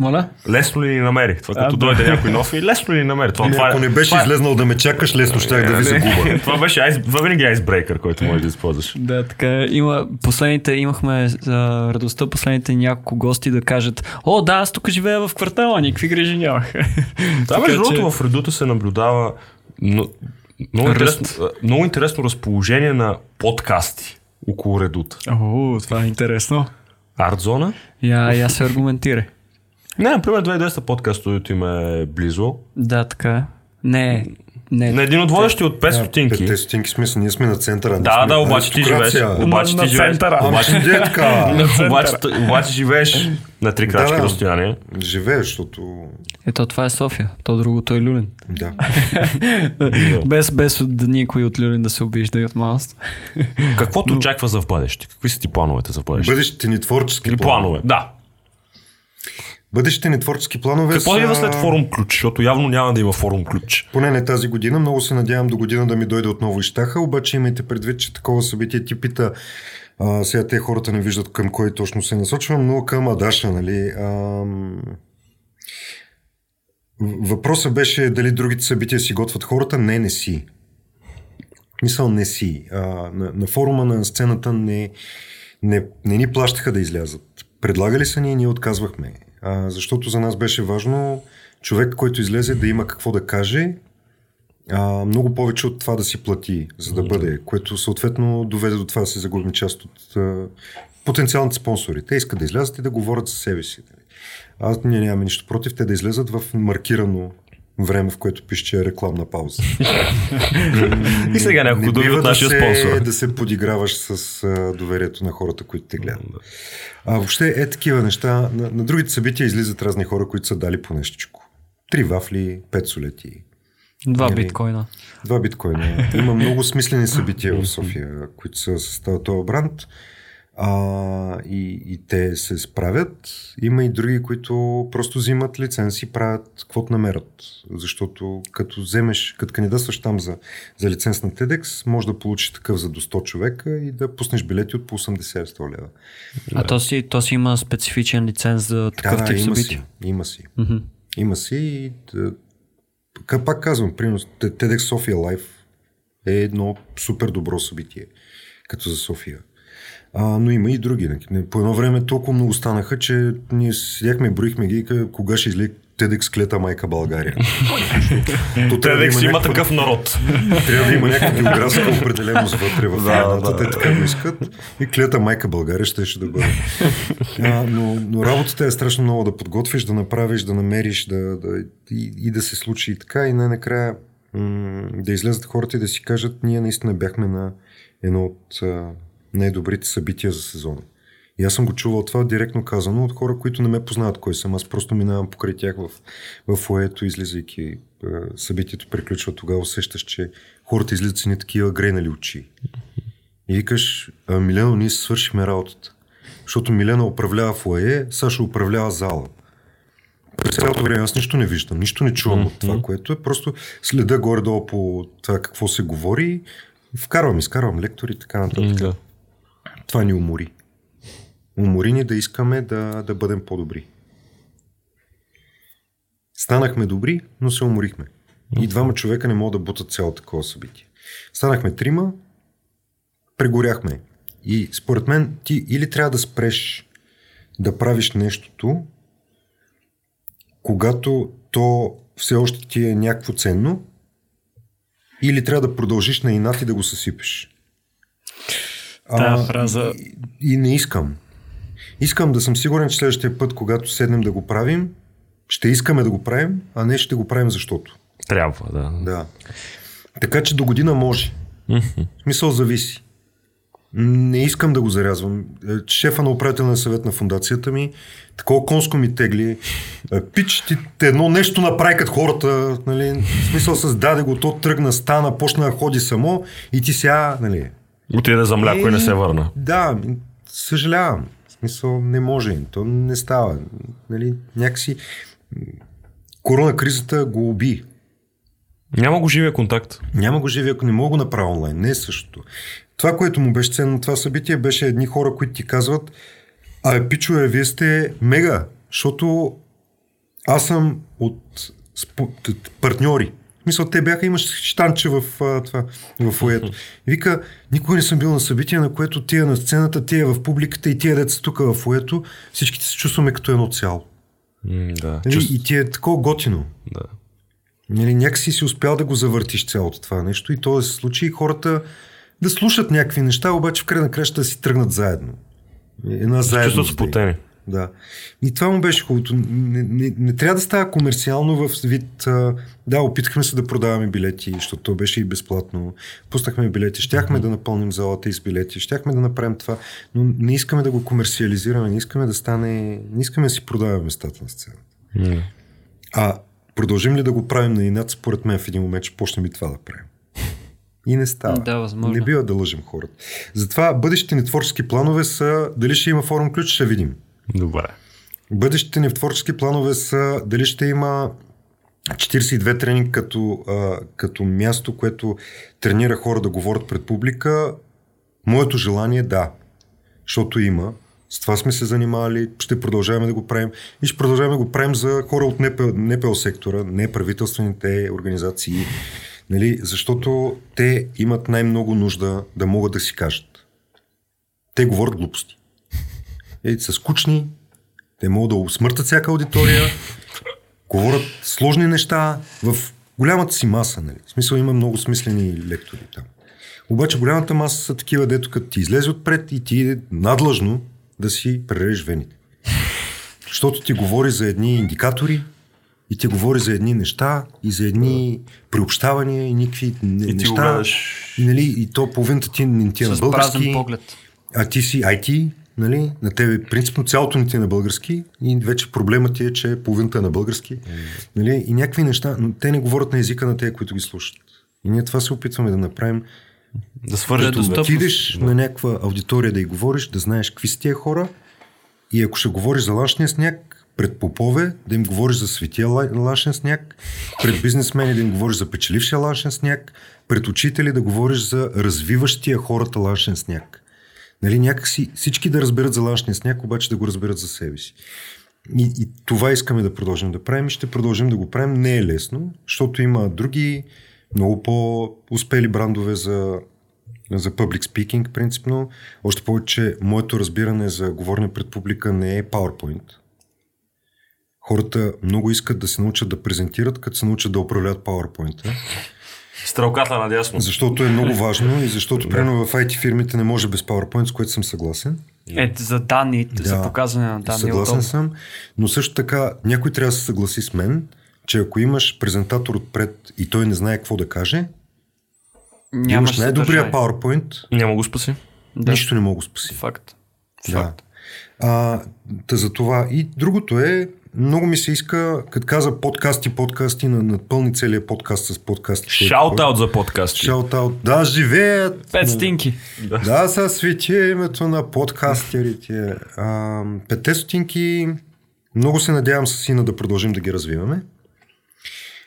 Speaker 3: Моля?
Speaker 2: Лесно ли ни намери? Това
Speaker 3: А,
Speaker 2: като
Speaker 3: да.
Speaker 2: дойде някой нов и лесно ли ни намери? Това,
Speaker 4: Ами,
Speaker 2: това, е-
Speaker 4: ако не беше
Speaker 2: това, е-
Speaker 4: излезнал да ме чакаш, лесно щях да ви
Speaker 2: Не,
Speaker 4: загуба.
Speaker 2: Това беше айс, винаги е айсбрейкър, който можеш да използваш.
Speaker 3: Да, така е. има. Последните имахме а, радостта последните няколко гости да кажат О, да, аз тук живея в квартала, никакви грижи нямах.
Speaker 2: Да,
Speaker 3: Така
Speaker 2: между
Speaker 3: че-
Speaker 2: другото в редута се наблюдава но, много, интересно, много интересно разположение на подкасти около редута.
Speaker 3: О, това е интересно.
Speaker 2: Артзона?
Speaker 3: Я, я се аргументира.
Speaker 2: Не, например, 2200 подкаст студиото им е близо.
Speaker 3: Да, така е. Не, не.
Speaker 2: На един от водещи от 5 стотинки.
Speaker 4: Те стотинки смисъл, ние сме на центъра.
Speaker 2: Да, да, обаче ти живееш. Обаче
Speaker 3: На-
Speaker 2: ти
Speaker 3: на
Speaker 2: живееш.
Speaker 3: центъра.
Speaker 2: Обаче,
Speaker 4: де така?
Speaker 2: обаче, живееш на три крачки
Speaker 4: да.
Speaker 2: разстояние.
Speaker 4: Живееш, защото...
Speaker 3: Ето, това е София. То другото е Люлин.
Speaker 4: Да.
Speaker 3: без, без да никой от Люлин да се обижда и от малост.
Speaker 2: Каквото очаква за в бъдеще? Какви са ти плановете за в бъдеще?
Speaker 4: Бъдещите ни творчески
Speaker 2: планове? Да.
Speaker 4: Бъдещите ни творчески планове
Speaker 2: Какво
Speaker 4: са...
Speaker 2: идва след форум ключ? Защото явно няма да има форум ключ.
Speaker 4: Поне не тази година. Много се надявам до година да ми дойде отново Ищаха, обаче имайте предвид, че такова събитие ти пита А, сега те хората не виждат към кой точно се насочвам, но към Адаша, нали. Ам... Въпросът беше дали другите събития си готвят хората. Не, не си. Мисъл не си. А, на, на форума на сцената не, не, не ни плащаха да излязат. Предлагали са ни и ние отказвахме. А, защото за нас беше важно човек, който излезе да има какво да каже, а, много повече от това да си плати, за да бъде, което съответно доведе до това да се загубим част от а, потенциалните спонсори. Те искат да излязат и да говорят за себе си. нали. Аз ние нямаме нищо против те да излезат в маркирано време, в което пише, че е рекламна пауза.
Speaker 2: И сега няколко
Speaker 4: Не
Speaker 2: думи от
Speaker 4: да
Speaker 2: нашия
Speaker 4: се,
Speaker 2: спонсор.
Speaker 4: Да се подиграваш с а, доверието на хората, които те гледат. А въобще е такива неща. На, на другите събития излизат разни хора, които са дали по нещичко. Три вафли, пет солети,
Speaker 3: Два
Speaker 4: Нали?
Speaker 3: биткоина.
Speaker 4: два биткоина. Има много смислени събития в София, които са с този- този бранд. А, и, и те се справят. Има и други, които просто взимат лиценз и правят каквото намерят. Защото като вземеш, като кандидатстваш там за, за лиценз на TEDx, може да получиш такъв за до 100 човека и да пуснеш билети от по 80-100 лева.
Speaker 3: А то си, то си има специфичен лиценз за такъв
Speaker 4: да,
Speaker 3: тип
Speaker 4: има
Speaker 3: събитие.
Speaker 4: си. Има си. Има си и да, пак казвам, примерно TEDx София Live е едно супер добро събитие, като за София. А, но има и други. По едно време толкова много станаха, че ние седяхме броихме ги, кога ще излезе TEDx клета майка България. То трябва да
Speaker 2: TEDx има
Speaker 4: някаква-
Speaker 2: такъв народ.
Speaker 4: трябва да има някаква географска определеност вътре в
Speaker 2: Да, да,
Speaker 4: Те така го искат. И клета майка България ще, ще да бъде. А, но, но работата е страшно много да подготвиш, да направиш, да намериш, да, да, и, и да се случи и така. И най-накрая м- да излезат хората и да си кажат, ние наистина бяхме на едно от най-добрите събития за сезона. И аз съм го чувал това директно казано от хора, които не ме познават кой съм. Аз просто минавам покрай тях в, в фоето, излизайки. е, Събитието приключва, тогава усещаш, че хората излизат с ни такива грейнали очи. И викаш, Милено, ние свършихме работата. Защото Милена управлява фойе, Саша управлява зала. През цялото време аз нищо не виждам, нищо не чувам от това, което е. Просто следа горе-долу по това какво се говори, вкарвам, изкарвам лектори и така нататък.
Speaker 2: Да.
Speaker 4: Това ни умори. Умори ни да искаме да, да бъдем по-добри. Станахме добри, но се уморихме. И двама човека не могат да бутат цяло такова събитие. Станахме трима, прегоряхме. И според мен ти или трябва да спреш да правиш нещото, когато то все още ти е някакво ценно, или трябва да продължиш на инат и да го съсипеш.
Speaker 3: Тая фраза-
Speaker 4: И, и не искам. Искам да съм сигурен, че следващия път, когато седнем да го правим, ще искаме да го правим, а не ще го правим защото.
Speaker 2: Трябва, да.
Speaker 4: Да. Така че до година може. В смисъл зависи. Не искам да го зарязвам. Е, Шефа на управителния съвет на фундацията ми, такова конско ми тегли. Е, Пич, ти едно нещо направи като хората, нали, в смисъл създаде го, то тръгна, стана, почна да ходи само и ти сега, нали,
Speaker 2: Отиде за мляко и не се върна.
Speaker 4: да, съжалявам. В смисъл не може. То не става. Нали, някакси корона кризата го уби.
Speaker 2: Няма го живия контакт.
Speaker 4: Няма го живи, ако не мога да го направя онлайн. Не е същото. Това, което му беше ценно на това събитие, беше едни хора, които ти казват, а пичове, вие сте мега, защото аз съм от партньори. Смисъл, те бяха, имаш штанче в а, това, в фоето. И вика, никога не съм бил на събитие, на което тия на сцената, тия в публиката и тия деца тук в фоето, всичките се чувстваме като едно цяло.
Speaker 2: Да.
Speaker 4: Нали?
Speaker 2: Чувств...
Speaker 4: И ти е такова готино.
Speaker 2: да.
Speaker 4: Нали, някакси си успял да го завъртиш цялото това нещо и то да се случи и хората да слушат някакви неща, обаче в край на краща да си тръгнат заедно. Една заедно.
Speaker 2: Чувстват сплотени.
Speaker 4: Да. И това му беше хубавото. Не, не, не трябва да става комерциално в вид. А, да, опитахме се да продаваме билети, защото то беше и безплатно. Пуснахме билети. Щяхме да напълним залата и с билети. Щяхме да направим това. Но не искаме да го комерциализираме. Не искаме да стане. Не искаме да си продаваме местата на сцената.
Speaker 2: М.
Speaker 4: А продължим ли да го правим на инат, според мен в един момент ще почнем и това да правим. И не става.
Speaker 3: Да, възможно.
Speaker 4: Не бива да лъжим хората. Затова бъдещите ни творчески планове са дали ще има форум ключ, ще видим.
Speaker 2: Добре.
Speaker 4: Бъдещите ни творчески планове са дали ще има 42 тренинг като, а, като място, което тренира хора да говорят пред публика. Моето желание е да. защото има. С това сме се занимавали, ще продължаваме да го правим и ще продължаваме да го правим за хора от НПО, НПО сектора, неправителствените организации, нали, защото те имат най-много нужда да могат да си кажат. Те говорят глупости. Е, са скучни, те могат да усмъртат всяка аудитория, говорят сложни неща в голямата си маса. Нали. В смисъл има много смислени лектори там. Обаче голямата маса са такива, дето като ти излезе отпред и ти надлъжно да си прережеш вените. Защото ти говори за едни индикатори и ти говори за едни неща и за едни приобщавания и никакви
Speaker 2: И ти
Speaker 4: неща.
Speaker 2: гледаш.
Speaker 4: И, нали, и то половината ти не ти е на български,
Speaker 3: поглед.
Speaker 4: а ти си IT, нали, на тебе принципно цялото ни ти е на български и вече проблемът ти е, че половината е на български. Нали, и някакви неща, но те не говорят на езика на тези, които ги слушат. И ние това се опитваме да направим.
Speaker 2: Да свържеш
Speaker 3: Да,
Speaker 2: да,
Speaker 3: достъпно.
Speaker 4: Отидеш на някаква аудитория да й говориш, да знаеш какви са тия хора и ако ще говориш за лашния сняг, пред попове, да им говориш за светия ла- лашен сняг, пред бизнесмени да им говориш за печелившия лашен сняг, пред учители да говориш за развиващия хората лашен сняг. Нали, някакси всички да разберат за лашния сняг, обаче да го разберат за себе си. И, и това искаме да продължим да правим и ще продължим да го правим. Не е лесно, защото има други много по-успели брандове за, за public speaking, принципно. Още повече, моето разбиране за говорене пред публика не е PowerPoint. Хората много искат да се научат да презентират, като се научат да управляват PowerPoint.
Speaker 2: Стрелката надясно.
Speaker 4: Защото е много важно и защото, примерно, в IT фирмите не може без PowerPoint, с което съм съгласен.
Speaker 3: Е, за данни, за
Speaker 4: Да,
Speaker 3: показване на данни.
Speaker 4: Съгласен съм, но също така някой трябва да се съгласи с мен, че ако имаш презентатор отпред и той не знае какво да каже,
Speaker 3: Нямаш
Speaker 4: имаш най-добрия
Speaker 3: съдържание.
Speaker 4: PowerPoint,
Speaker 2: Няма го спаси.
Speaker 3: Да.
Speaker 4: нищо не мога да спаси.
Speaker 3: Факт.
Speaker 4: Да.
Speaker 3: Факт.
Speaker 4: А, та за това. И другото е, много ми се иска, като каза подкасти, подкасти, на напълни целият подкаст с подкасти.
Speaker 2: Шаут-аут за подкасти.
Speaker 4: Шаут-аут. Да, живеят.
Speaker 3: Пет стинки.
Speaker 4: Да, са свети името на подкастерите. А, петте стотинки, много се надявам с сина да продължим да ги развиваме.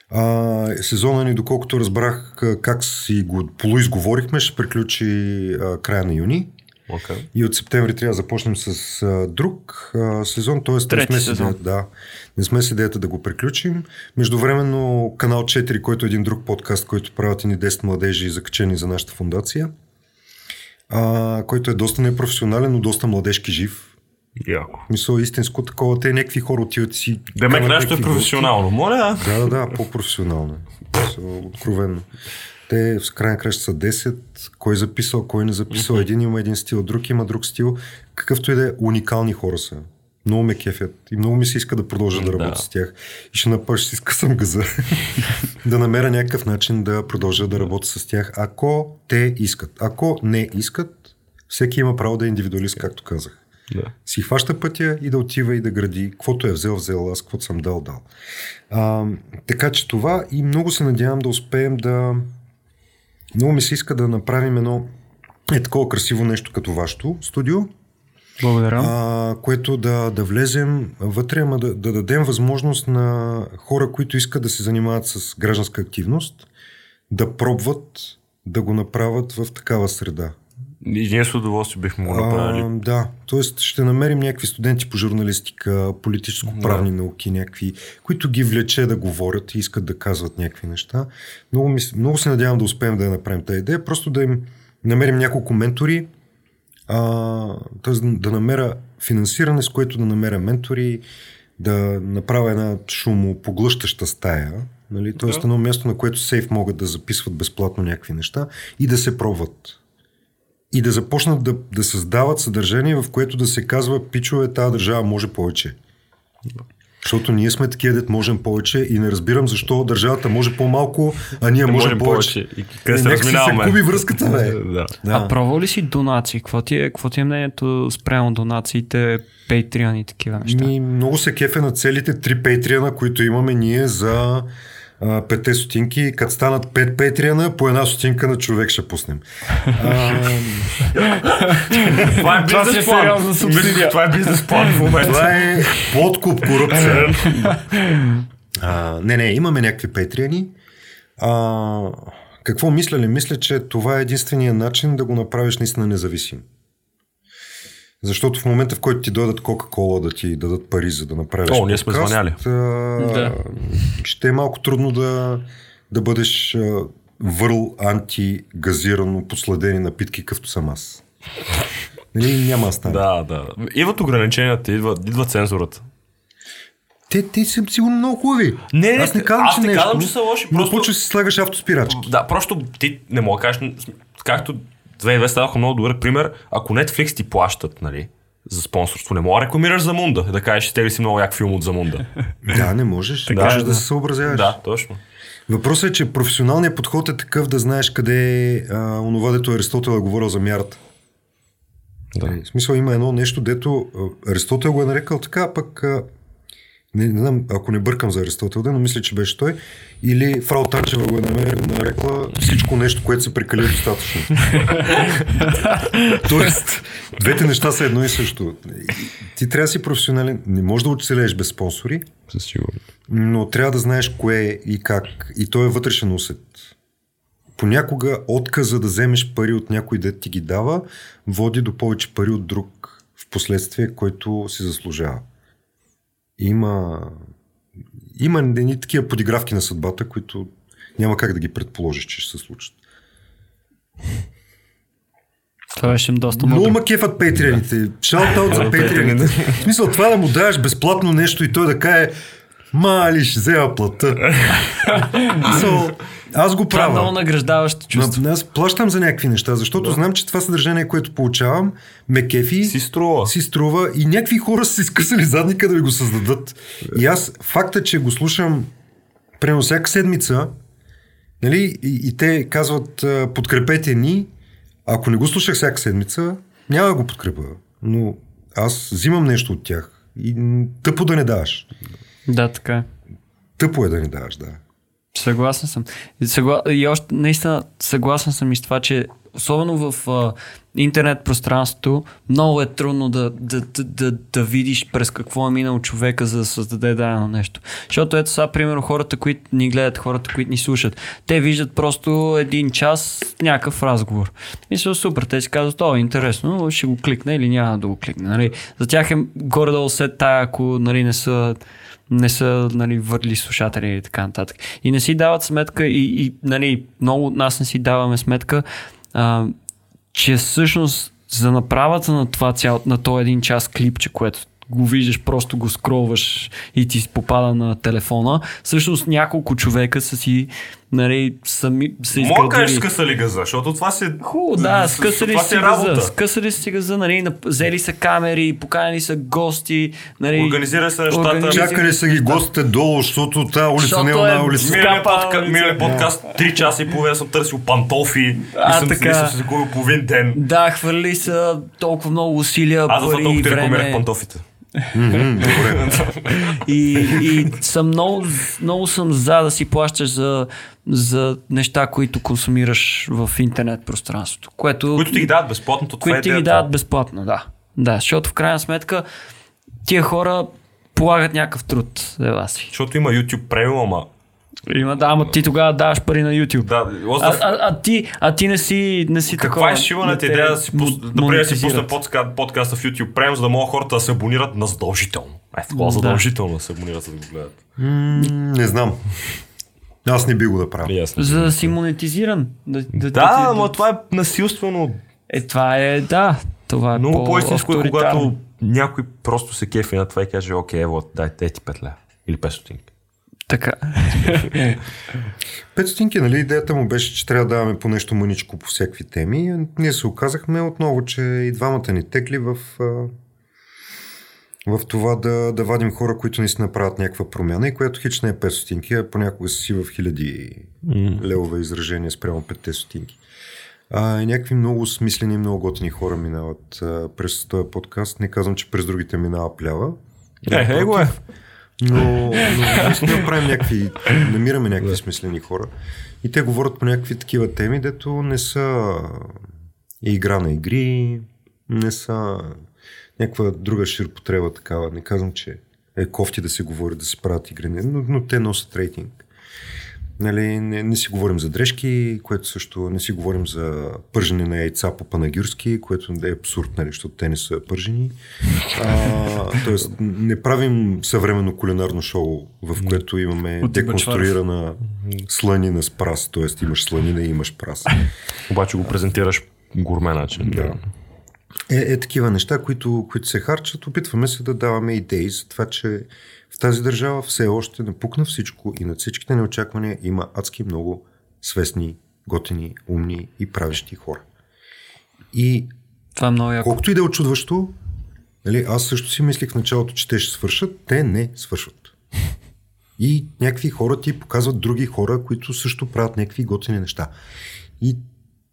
Speaker 4: А, сезона ни, доколкото разбрах как си го полуизговорихме, ще приключи а, края на юни.
Speaker 2: Okay.
Speaker 4: И от септември трябва да започнем с а, друг а, сезон, т.е. не
Speaker 3: Трети
Speaker 4: сме, с
Speaker 3: сезон.
Speaker 4: идеята, да, не сме с идеята да го приключим. Междувременно канал 4, който е един друг подкаст, който правят и ни 10 младежи, закачени за нашата фундация, а, който е доста непрофесионален, но доста младежки жив.
Speaker 2: Яко.
Speaker 4: Мисъл истинско такова, те някакви хора отиват си...
Speaker 2: Демек нещо е професионално. Моля,
Speaker 4: да, да, да, по-професионално. Откровенно. Те в крайна краща са 10, кой е записал, кой не записал. Един има един стил, друг има друг стил. Какъвто и да е, уникални хора са. Много ме кефят и много ми се иска да продължа да работя
Speaker 2: Да.
Speaker 4: с тях. И ще напъш си скъсам газа. да намеря някакъв начин да продължа да работя с тях, ако те искат. Ако не искат, всеки има право да е индивидуалист, както казах
Speaker 2: Да.
Speaker 4: си хваща пътя и да отива и да гради. Каквото е взел, взел, аз каквото съм дал, дал. А, така че това и много се надявам да успеем да... Много ми се иска да направим едно е такова красиво нещо като вашето студио,
Speaker 3: Благодаря.
Speaker 4: а, което да, да влезем вътре, ама да, да дадем възможност на хора, които искат да се занимават с гражданска активност, да пробват да го направят в такава среда.
Speaker 2: И ние с удоволствие бихме го направили.
Speaker 4: А, да, т.е. ще намерим някакви студенти по журналистика, политическо-правни науки, някакви, които ги влече да говорят и искат да казват някакви неща. Много, ми, много се надявам да успеем да я направим тази идея, просто да им намерим няколко ментори, а, т.е. да намеря финансиране, с което да намеря ментори, да направя една шумопоглъщаща стая, нали? т.е. едно място, на което сейф могат да записват безплатно някакви неща и да се пробват и да започнат да, да създават съдържание, в което да се казва, пичове, тази държава може повече. Защото ние сме такива, дет можем повече и не разбирам защо държавата може по-малко, а ние
Speaker 2: Не
Speaker 4: можем повече.
Speaker 2: И къде се
Speaker 4: Е,
Speaker 2: разминаваме.
Speaker 4: се губи връзката, бе.
Speaker 2: Да.
Speaker 4: Да.
Speaker 3: А пробва ли си донации? Какво ти е, какво ти е мнението спрямо донациите, Patreon и такива неща?
Speaker 4: Ми, много се кефе на целите три пейтриана, които имаме ние за а, петте стотинки. Като станат пет пейтриана, по една стотинка на човек ще пуснем. А,
Speaker 2: Това е
Speaker 3: е
Speaker 2: бизнес план.
Speaker 3: сериозна субсидия.
Speaker 2: Това е бизнес план в момента.
Speaker 4: Това е подкуп корупция. а, не, не, имаме някакви петриани. А, какво мисля ли? Мисля, че това е единствения начин да го направиш наистина независим. Защото в момента, в който ти дойдат Кока-Кола да ти дадат пари, за да направиш
Speaker 2: О, ние сме звъняли.
Speaker 4: а,
Speaker 3: Да.
Speaker 4: ще е малко трудно да, да бъдеш а, върл антигазирано подсладени напитки, какъвто съм аз. Нали, няма да стане.
Speaker 2: Да, да. Идват ограниченията, идва, идва цензурата.
Speaker 4: Те, те са сигурно много хубави.
Speaker 2: Не,
Speaker 4: аз не казвам,
Speaker 2: аз
Speaker 4: че
Speaker 2: не
Speaker 4: нещо,
Speaker 2: казвам, че са лоши,
Speaker 4: Но
Speaker 2: просто-
Speaker 4: почва да си слагаш автоспирачки.
Speaker 2: Да, просто ти не мога да кажеш, както 2020 даваха много добър пример, ако Netflix ти плащат, нали, за спонсорство, не мога да рекламираш за Мунда, да кажеш, те ли си много як филм от Замунда.
Speaker 4: Да, не можеш.
Speaker 2: Така
Speaker 4: можеш
Speaker 2: е,
Speaker 4: да,
Speaker 2: да.
Speaker 4: се съобразяваш.
Speaker 2: да, точно.
Speaker 4: Въпросът е, че професионалният подход е такъв да знаеш къде е а, онова, дето Аристотел е говорил за мярата.
Speaker 2: Да.
Speaker 4: Нали, В смисъл има едно нещо, дето Аристотел го е нарекал така, пък а, не, не знам, ако не бъркам за Аристотел, да, но мисля, че беше той. Или Фрау Танчева го е нарекла всичко нещо, което се прекали достатъчно. Тоест, двете неща са едно и също. Ти трябва да си професионален. Не можеш да оцелееш без спонсори,
Speaker 2: Със сигурност.
Speaker 4: но трябва да знаеш кое и как. И то е вътрешен усет. Понякога отказа да вземеш пари от някой дет ти ги дава, води до повече пари от друг в последствие, който си заслужава. Има, има едни такива подигравки на съдбата, които няма как да ги предположиш, че ще се случат.
Speaker 3: Това беше доста
Speaker 4: Много
Speaker 3: мъдро.
Speaker 4: ма кефат пейтрианите. Шаут-аут за пейтрианите. В смисъл, това да му даваш безплатно нещо и той да каже Мали, ще взема плата. so, аз го
Speaker 3: Това е много
Speaker 4: правя.
Speaker 3: награждаващо чувство.
Speaker 4: Но, аз плащам за някакви неща, защото знам, че това съдържание, което получавам, ме кефи,
Speaker 2: Си струва.
Speaker 4: си струва и някакви хора са си скъсали задника да ми го създадат. И аз, факта, че го слушам примерно всяка седмица, нали, и, и те казват подкрепете ни, ако не го слушах всяка седмица, няма да го подкрепя. Но аз взимам нещо от тях и тъпо да не даваш.
Speaker 3: Да, така е.
Speaker 4: Тъпо е да не даваш, да.
Speaker 3: Съгласен съм. Съгла... и още наистина съгласен съм и с това, че особено в а, интернет пространството много е трудно да, да, да, да, да видиш през какво е минал човека, за да създаде дадено нещо. Защото ето сега, примерно, хората, които ни гледат, хората, които ни слушат, те виждат просто един час някакъв разговор. И са супер, те си казват, о, интересно, ще го кликна или няма да го кликне. Нали? За тях е горе-долу след тая, ако нали, не са не са нали, върли слушатели и така нататък. И не си дават сметка и, и нали, много от нас не си даваме сметка, а, че всъщност за направата на това цял, на този един час клипче, което го виждаш, просто го скролваш и ти попада на телефона, всъщност няколко човека са си нали, сами са
Speaker 2: Мога да кажеш
Speaker 3: изградили.
Speaker 2: скъсали газа, защото това си...
Speaker 3: Хубаво, да, скъсали си
Speaker 2: си е
Speaker 3: газа. Скъсали си газа, нали, взели са камери, поканени са гости, нали.
Speaker 2: Организира се нещата.
Speaker 3: Организира-
Speaker 4: Чакали са ги гостите долу, защото тази улица
Speaker 3: Защото
Speaker 4: не е една улица.
Speaker 2: Миналия подка...
Speaker 3: улица.
Speaker 2: миналия подкаст 3 часа и половина съм търсил пантофи
Speaker 3: А,
Speaker 2: и съм,
Speaker 3: така.
Speaker 2: съм се загубил половин ден.
Speaker 3: Да, хвърли са толкова много усилия,
Speaker 2: Аз за това
Speaker 3: пари,
Speaker 2: толкова ти рекламирах
Speaker 3: време.
Speaker 2: пантофите.
Speaker 3: И, и съм много, много съм за да си плащаш за, за неща, които консумираш в интернет пространството. Което,
Speaker 2: Които ти ги дават безплатно, то това
Speaker 3: които
Speaker 2: е
Speaker 3: ти ги дават безплатно, да. Да, защото в крайна сметка тия хора полагат някакъв труд. Ева си.
Speaker 2: Защото има YouTube премиум, ама...
Speaker 3: Има, да, ама ти тогава даваш пари на YouTube.
Speaker 2: Да,
Speaker 3: А, а, а, ти, а ти не си, не си
Speaker 2: каква
Speaker 3: такова.
Speaker 2: е шиването?
Speaker 3: не те
Speaker 2: Идея да си пус... да, да си пусна
Speaker 3: монетизират.
Speaker 2: подка... подкаста в YouTube Premium, за да могат хората да се абонират на задължително. Е, такова
Speaker 3: Да.
Speaker 2: задължително да се абонират, за да го гледат.
Speaker 4: М, Не знам. Аз не би го да правя.
Speaker 2: Ясно.
Speaker 3: За да си монетизиран. Да, да,
Speaker 2: Да,
Speaker 3: ти-
Speaker 2: но това е насилствено.
Speaker 3: Е, това е, да. Това е
Speaker 2: Много по-истинско е, когато някой просто се кефи на това и каже, окей, ево, дай, дай ти 5 лева. Или 5 стотинки.
Speaker 3: Така.
Speaker 4: Пет стотинки, нали, идеята му беше, че трябва да даваме по нещо мъничко по всякакви теми. Ние се оказахме отново, че и двамата ни текли в, в това да, да вадим хора, които наистина правят някаква промяна и която хич не е 5 стотинки, а понякога си в хиляди левове изражения спрямо 5 стотинки. А, някакви много смислени, много готини хора минават а, през този подкаст. Не казвам, че през другите минава плява.
Speaker 2: Е, е го е.
Speaker 4: Но, но наистина правим някакви, намираме някакви смислени хора. И те говорят по някакви такива теми, дето не са игра на игри, не са някаква друга ширпотреба такава. Не казвам, че е кофти да се говори, да се правят игри, но, но те носят рейтинг. Нали, не, не си говорим за дрежки, което също не си говорим за пържене на яйца по панагюрски, което е абсурд, нали, защото те не са пържени. А, тоест, не правим съвременно кулинарно шоу, в което имаме
Speaker 3: От
Speaker 4: деконструирана сланина с прас, т.е. имаш сланина и имаш прас.
Speaker 2: Обаче го презентираш гурме начин.
Speaker 4: Да. Е, е такива неща, които, които се харчат. Опитваме се да даваме идеи за това, че тази държава все още напукна всичко и над всичките неочаквания има адски много свестни, готини, умни и правещи хора. И
Speaker 3: Това е много яко.
Speaker 4: колкото и да е очудващо, нали, аз също си мислих в началото, че те ще свършат, те не свършват. И някакви хора ти показват други хора, които също правят някакви готини неща. И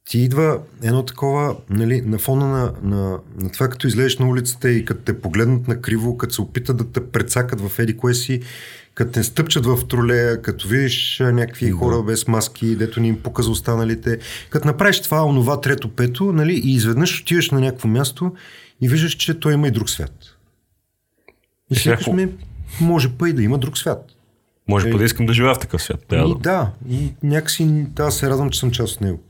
Speaker 4: ти идва едно такова, нали, на фона на, на, на това, като излезеш на улицата и като те погледнат на криво, като се опитат да те прецакат в еди кое си, като те стъпчат в тролея, като видиш някакви хора без маски, дето ни им пука за останалите, като направиш това, онова, трето, пето, нали, и изведнъж отиваш на някакво място и виждаш, че той има и друг свят. И си
Speaker 2: Е,
Speaker 4: ми, може па и да има друг свят.
Speaker 2: Може па да искам да живея в такъв свят. Да,
Speaker 4: И да, и някакси аз се радвам, че съм част от него.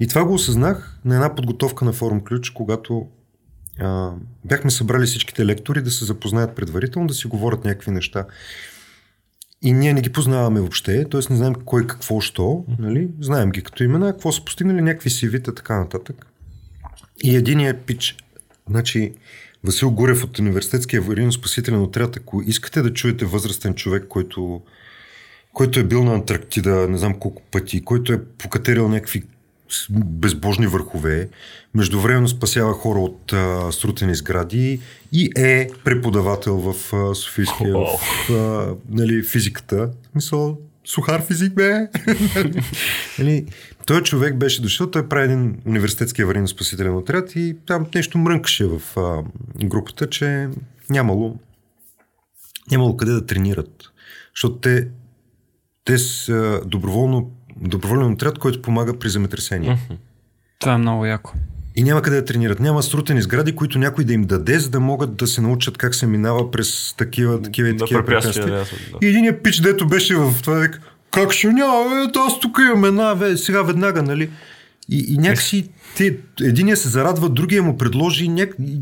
Speaker 4: И това го осъзнах на една подготовка на форум Ключ, когато а, бяхме събрали всичките лектори да се запознаят предварително, да си говорят някакви неща. И ние не ги познаваме въобще, т.е. не знаем кой какво, що, нали? знаем ги като имена, какво са постигнали, някакви CV-та, така нататък. И единият пич, значи Васил Гурев от Университетския аварийно-спасителен отряд, ако искате да чуете възрастен човек, който който е бил на Антарктида, не знам колко пъти, който е покатерил някакви безбожни върхове, междувременно спасява хора от а, срутени сгради и е преподавател в а, Софийския в а, нали, физиката. Мисъл, сухар физик бе. нали, той човек беше дошъл, той прави един университетски аварийно-спасителен отряд и там нещо мрънкаше в а, групата, че нямало, нямало къде да тренират. Защото те те са доброволно, доброволен отряд, който помага при земетресение.
Speaker 3: Това е много яко.
Speaker 4: И няма къде да тренират. Няма срутени сгради, които някой да им даде, за да могат да се научат как се минава през такива, такива и
Speaker 2: На
Speaker 4: такива
Speaker 2: препятствия,
Speaker 4: препятствия.
Speaker 2: да, да.
Speaker 4: И един пич, дето беше в това, век, как ще няма, е, аз тук имам една, бе, сега веднага, нали? И, и някакси те, единия се зарадва, другия му предложи няк... и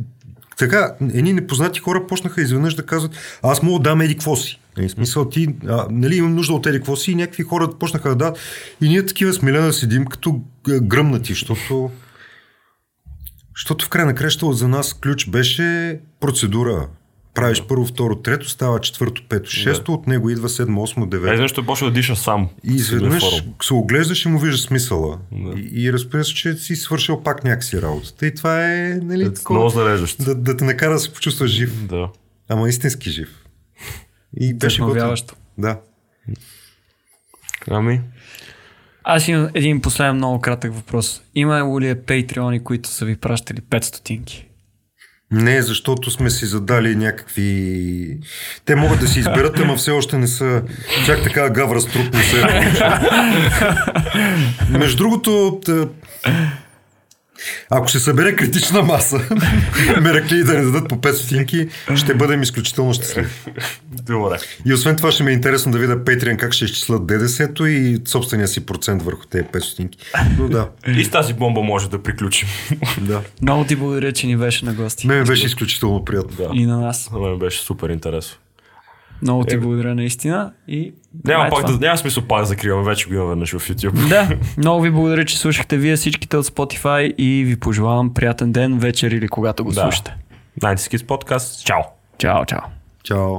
Speaker 4: така, едни непознати хора почнаха изведнъж да казват, аз мога да дам еди какво си. Нали, смисъл ти, а, нали, имам нужда от еди какво си и някакви хора почнаха да дадат. И ние такива смилена седим като г- гръмнати, защото защото в край на краща за нас ключ беше процедура. Правиш първо, второ, трето, става четвърто, пето, шесто, от него идва седмо, осмо,
Speaker 2: Е,
Speaker 4: девето.
Speaker 2: изведнъж той почва да диша сам.
Speaker 4: И изведнъж се оглеждаш и му виждаш смисъла.
Speaker 2: Да.
Speaker 4: И, и разбира се, че си свършил пак някакси работата. И това е, нали,
Speaker 2: Много
Speaker 4: такова,
Speaker 2: зареждащо.
Speaker 4: да, да те накара да се почувстваш жив.
Speaker 2: Да.
Speaker 4: Ама истински жив. И беше готин.
Speaker 3: Вдъхновяващо.
Speaker 4: Да.
Speaker 2: Ами,
Speaker 3: Аз имам един последен много кратък въпрос. Има ли е патреони, които са ви пращали 5 стотинки?
Speaker 4: Не, защото сме си задали някакви... Те могат да си изберат, ама все още не са чак така гавра с труп не се е. Между другото, тъ... ако се събере критична маса, меракли да не дадат по 5 стотинки, ще бъдем изключително щастливи.
Speaker 2: добре.
Speaker 4: И освен това ще ми е интересно да видя Patreon как ще изчислят ДДС-то и собствения си процент върху тези 5 стотинки. Но да,
Speaker 2: И с тази бомба може да приключим.
Speaker 4: да.
Speaker 3: Много ти благодаря, че ни беше на гости.
Speaker 4: Ме беше изключително приятно.
Speaker 2: да.
Speaker 3: И на нас.
Speaker 2: На мен беше супер интересно.
Speaker 3: Много ти благодаря наистина. И
Speaker 2: няма,
Speaker 3: е
Speaker 2: пак, да, няма смисъл пак закриваме, вече го имаме веднъж в YouTube.
Speaker 3: Да, много ви благодаря, че слушахте вие всичките от Spotify и ви пожелавам приятен ден, вечер или когато го
Speaker 2: да.
Speaker 3: слушате.
Speaker 2: Найтискис подкаст. Чао.
Speaker 3: Чао, чао.
Speaker 4: Чао.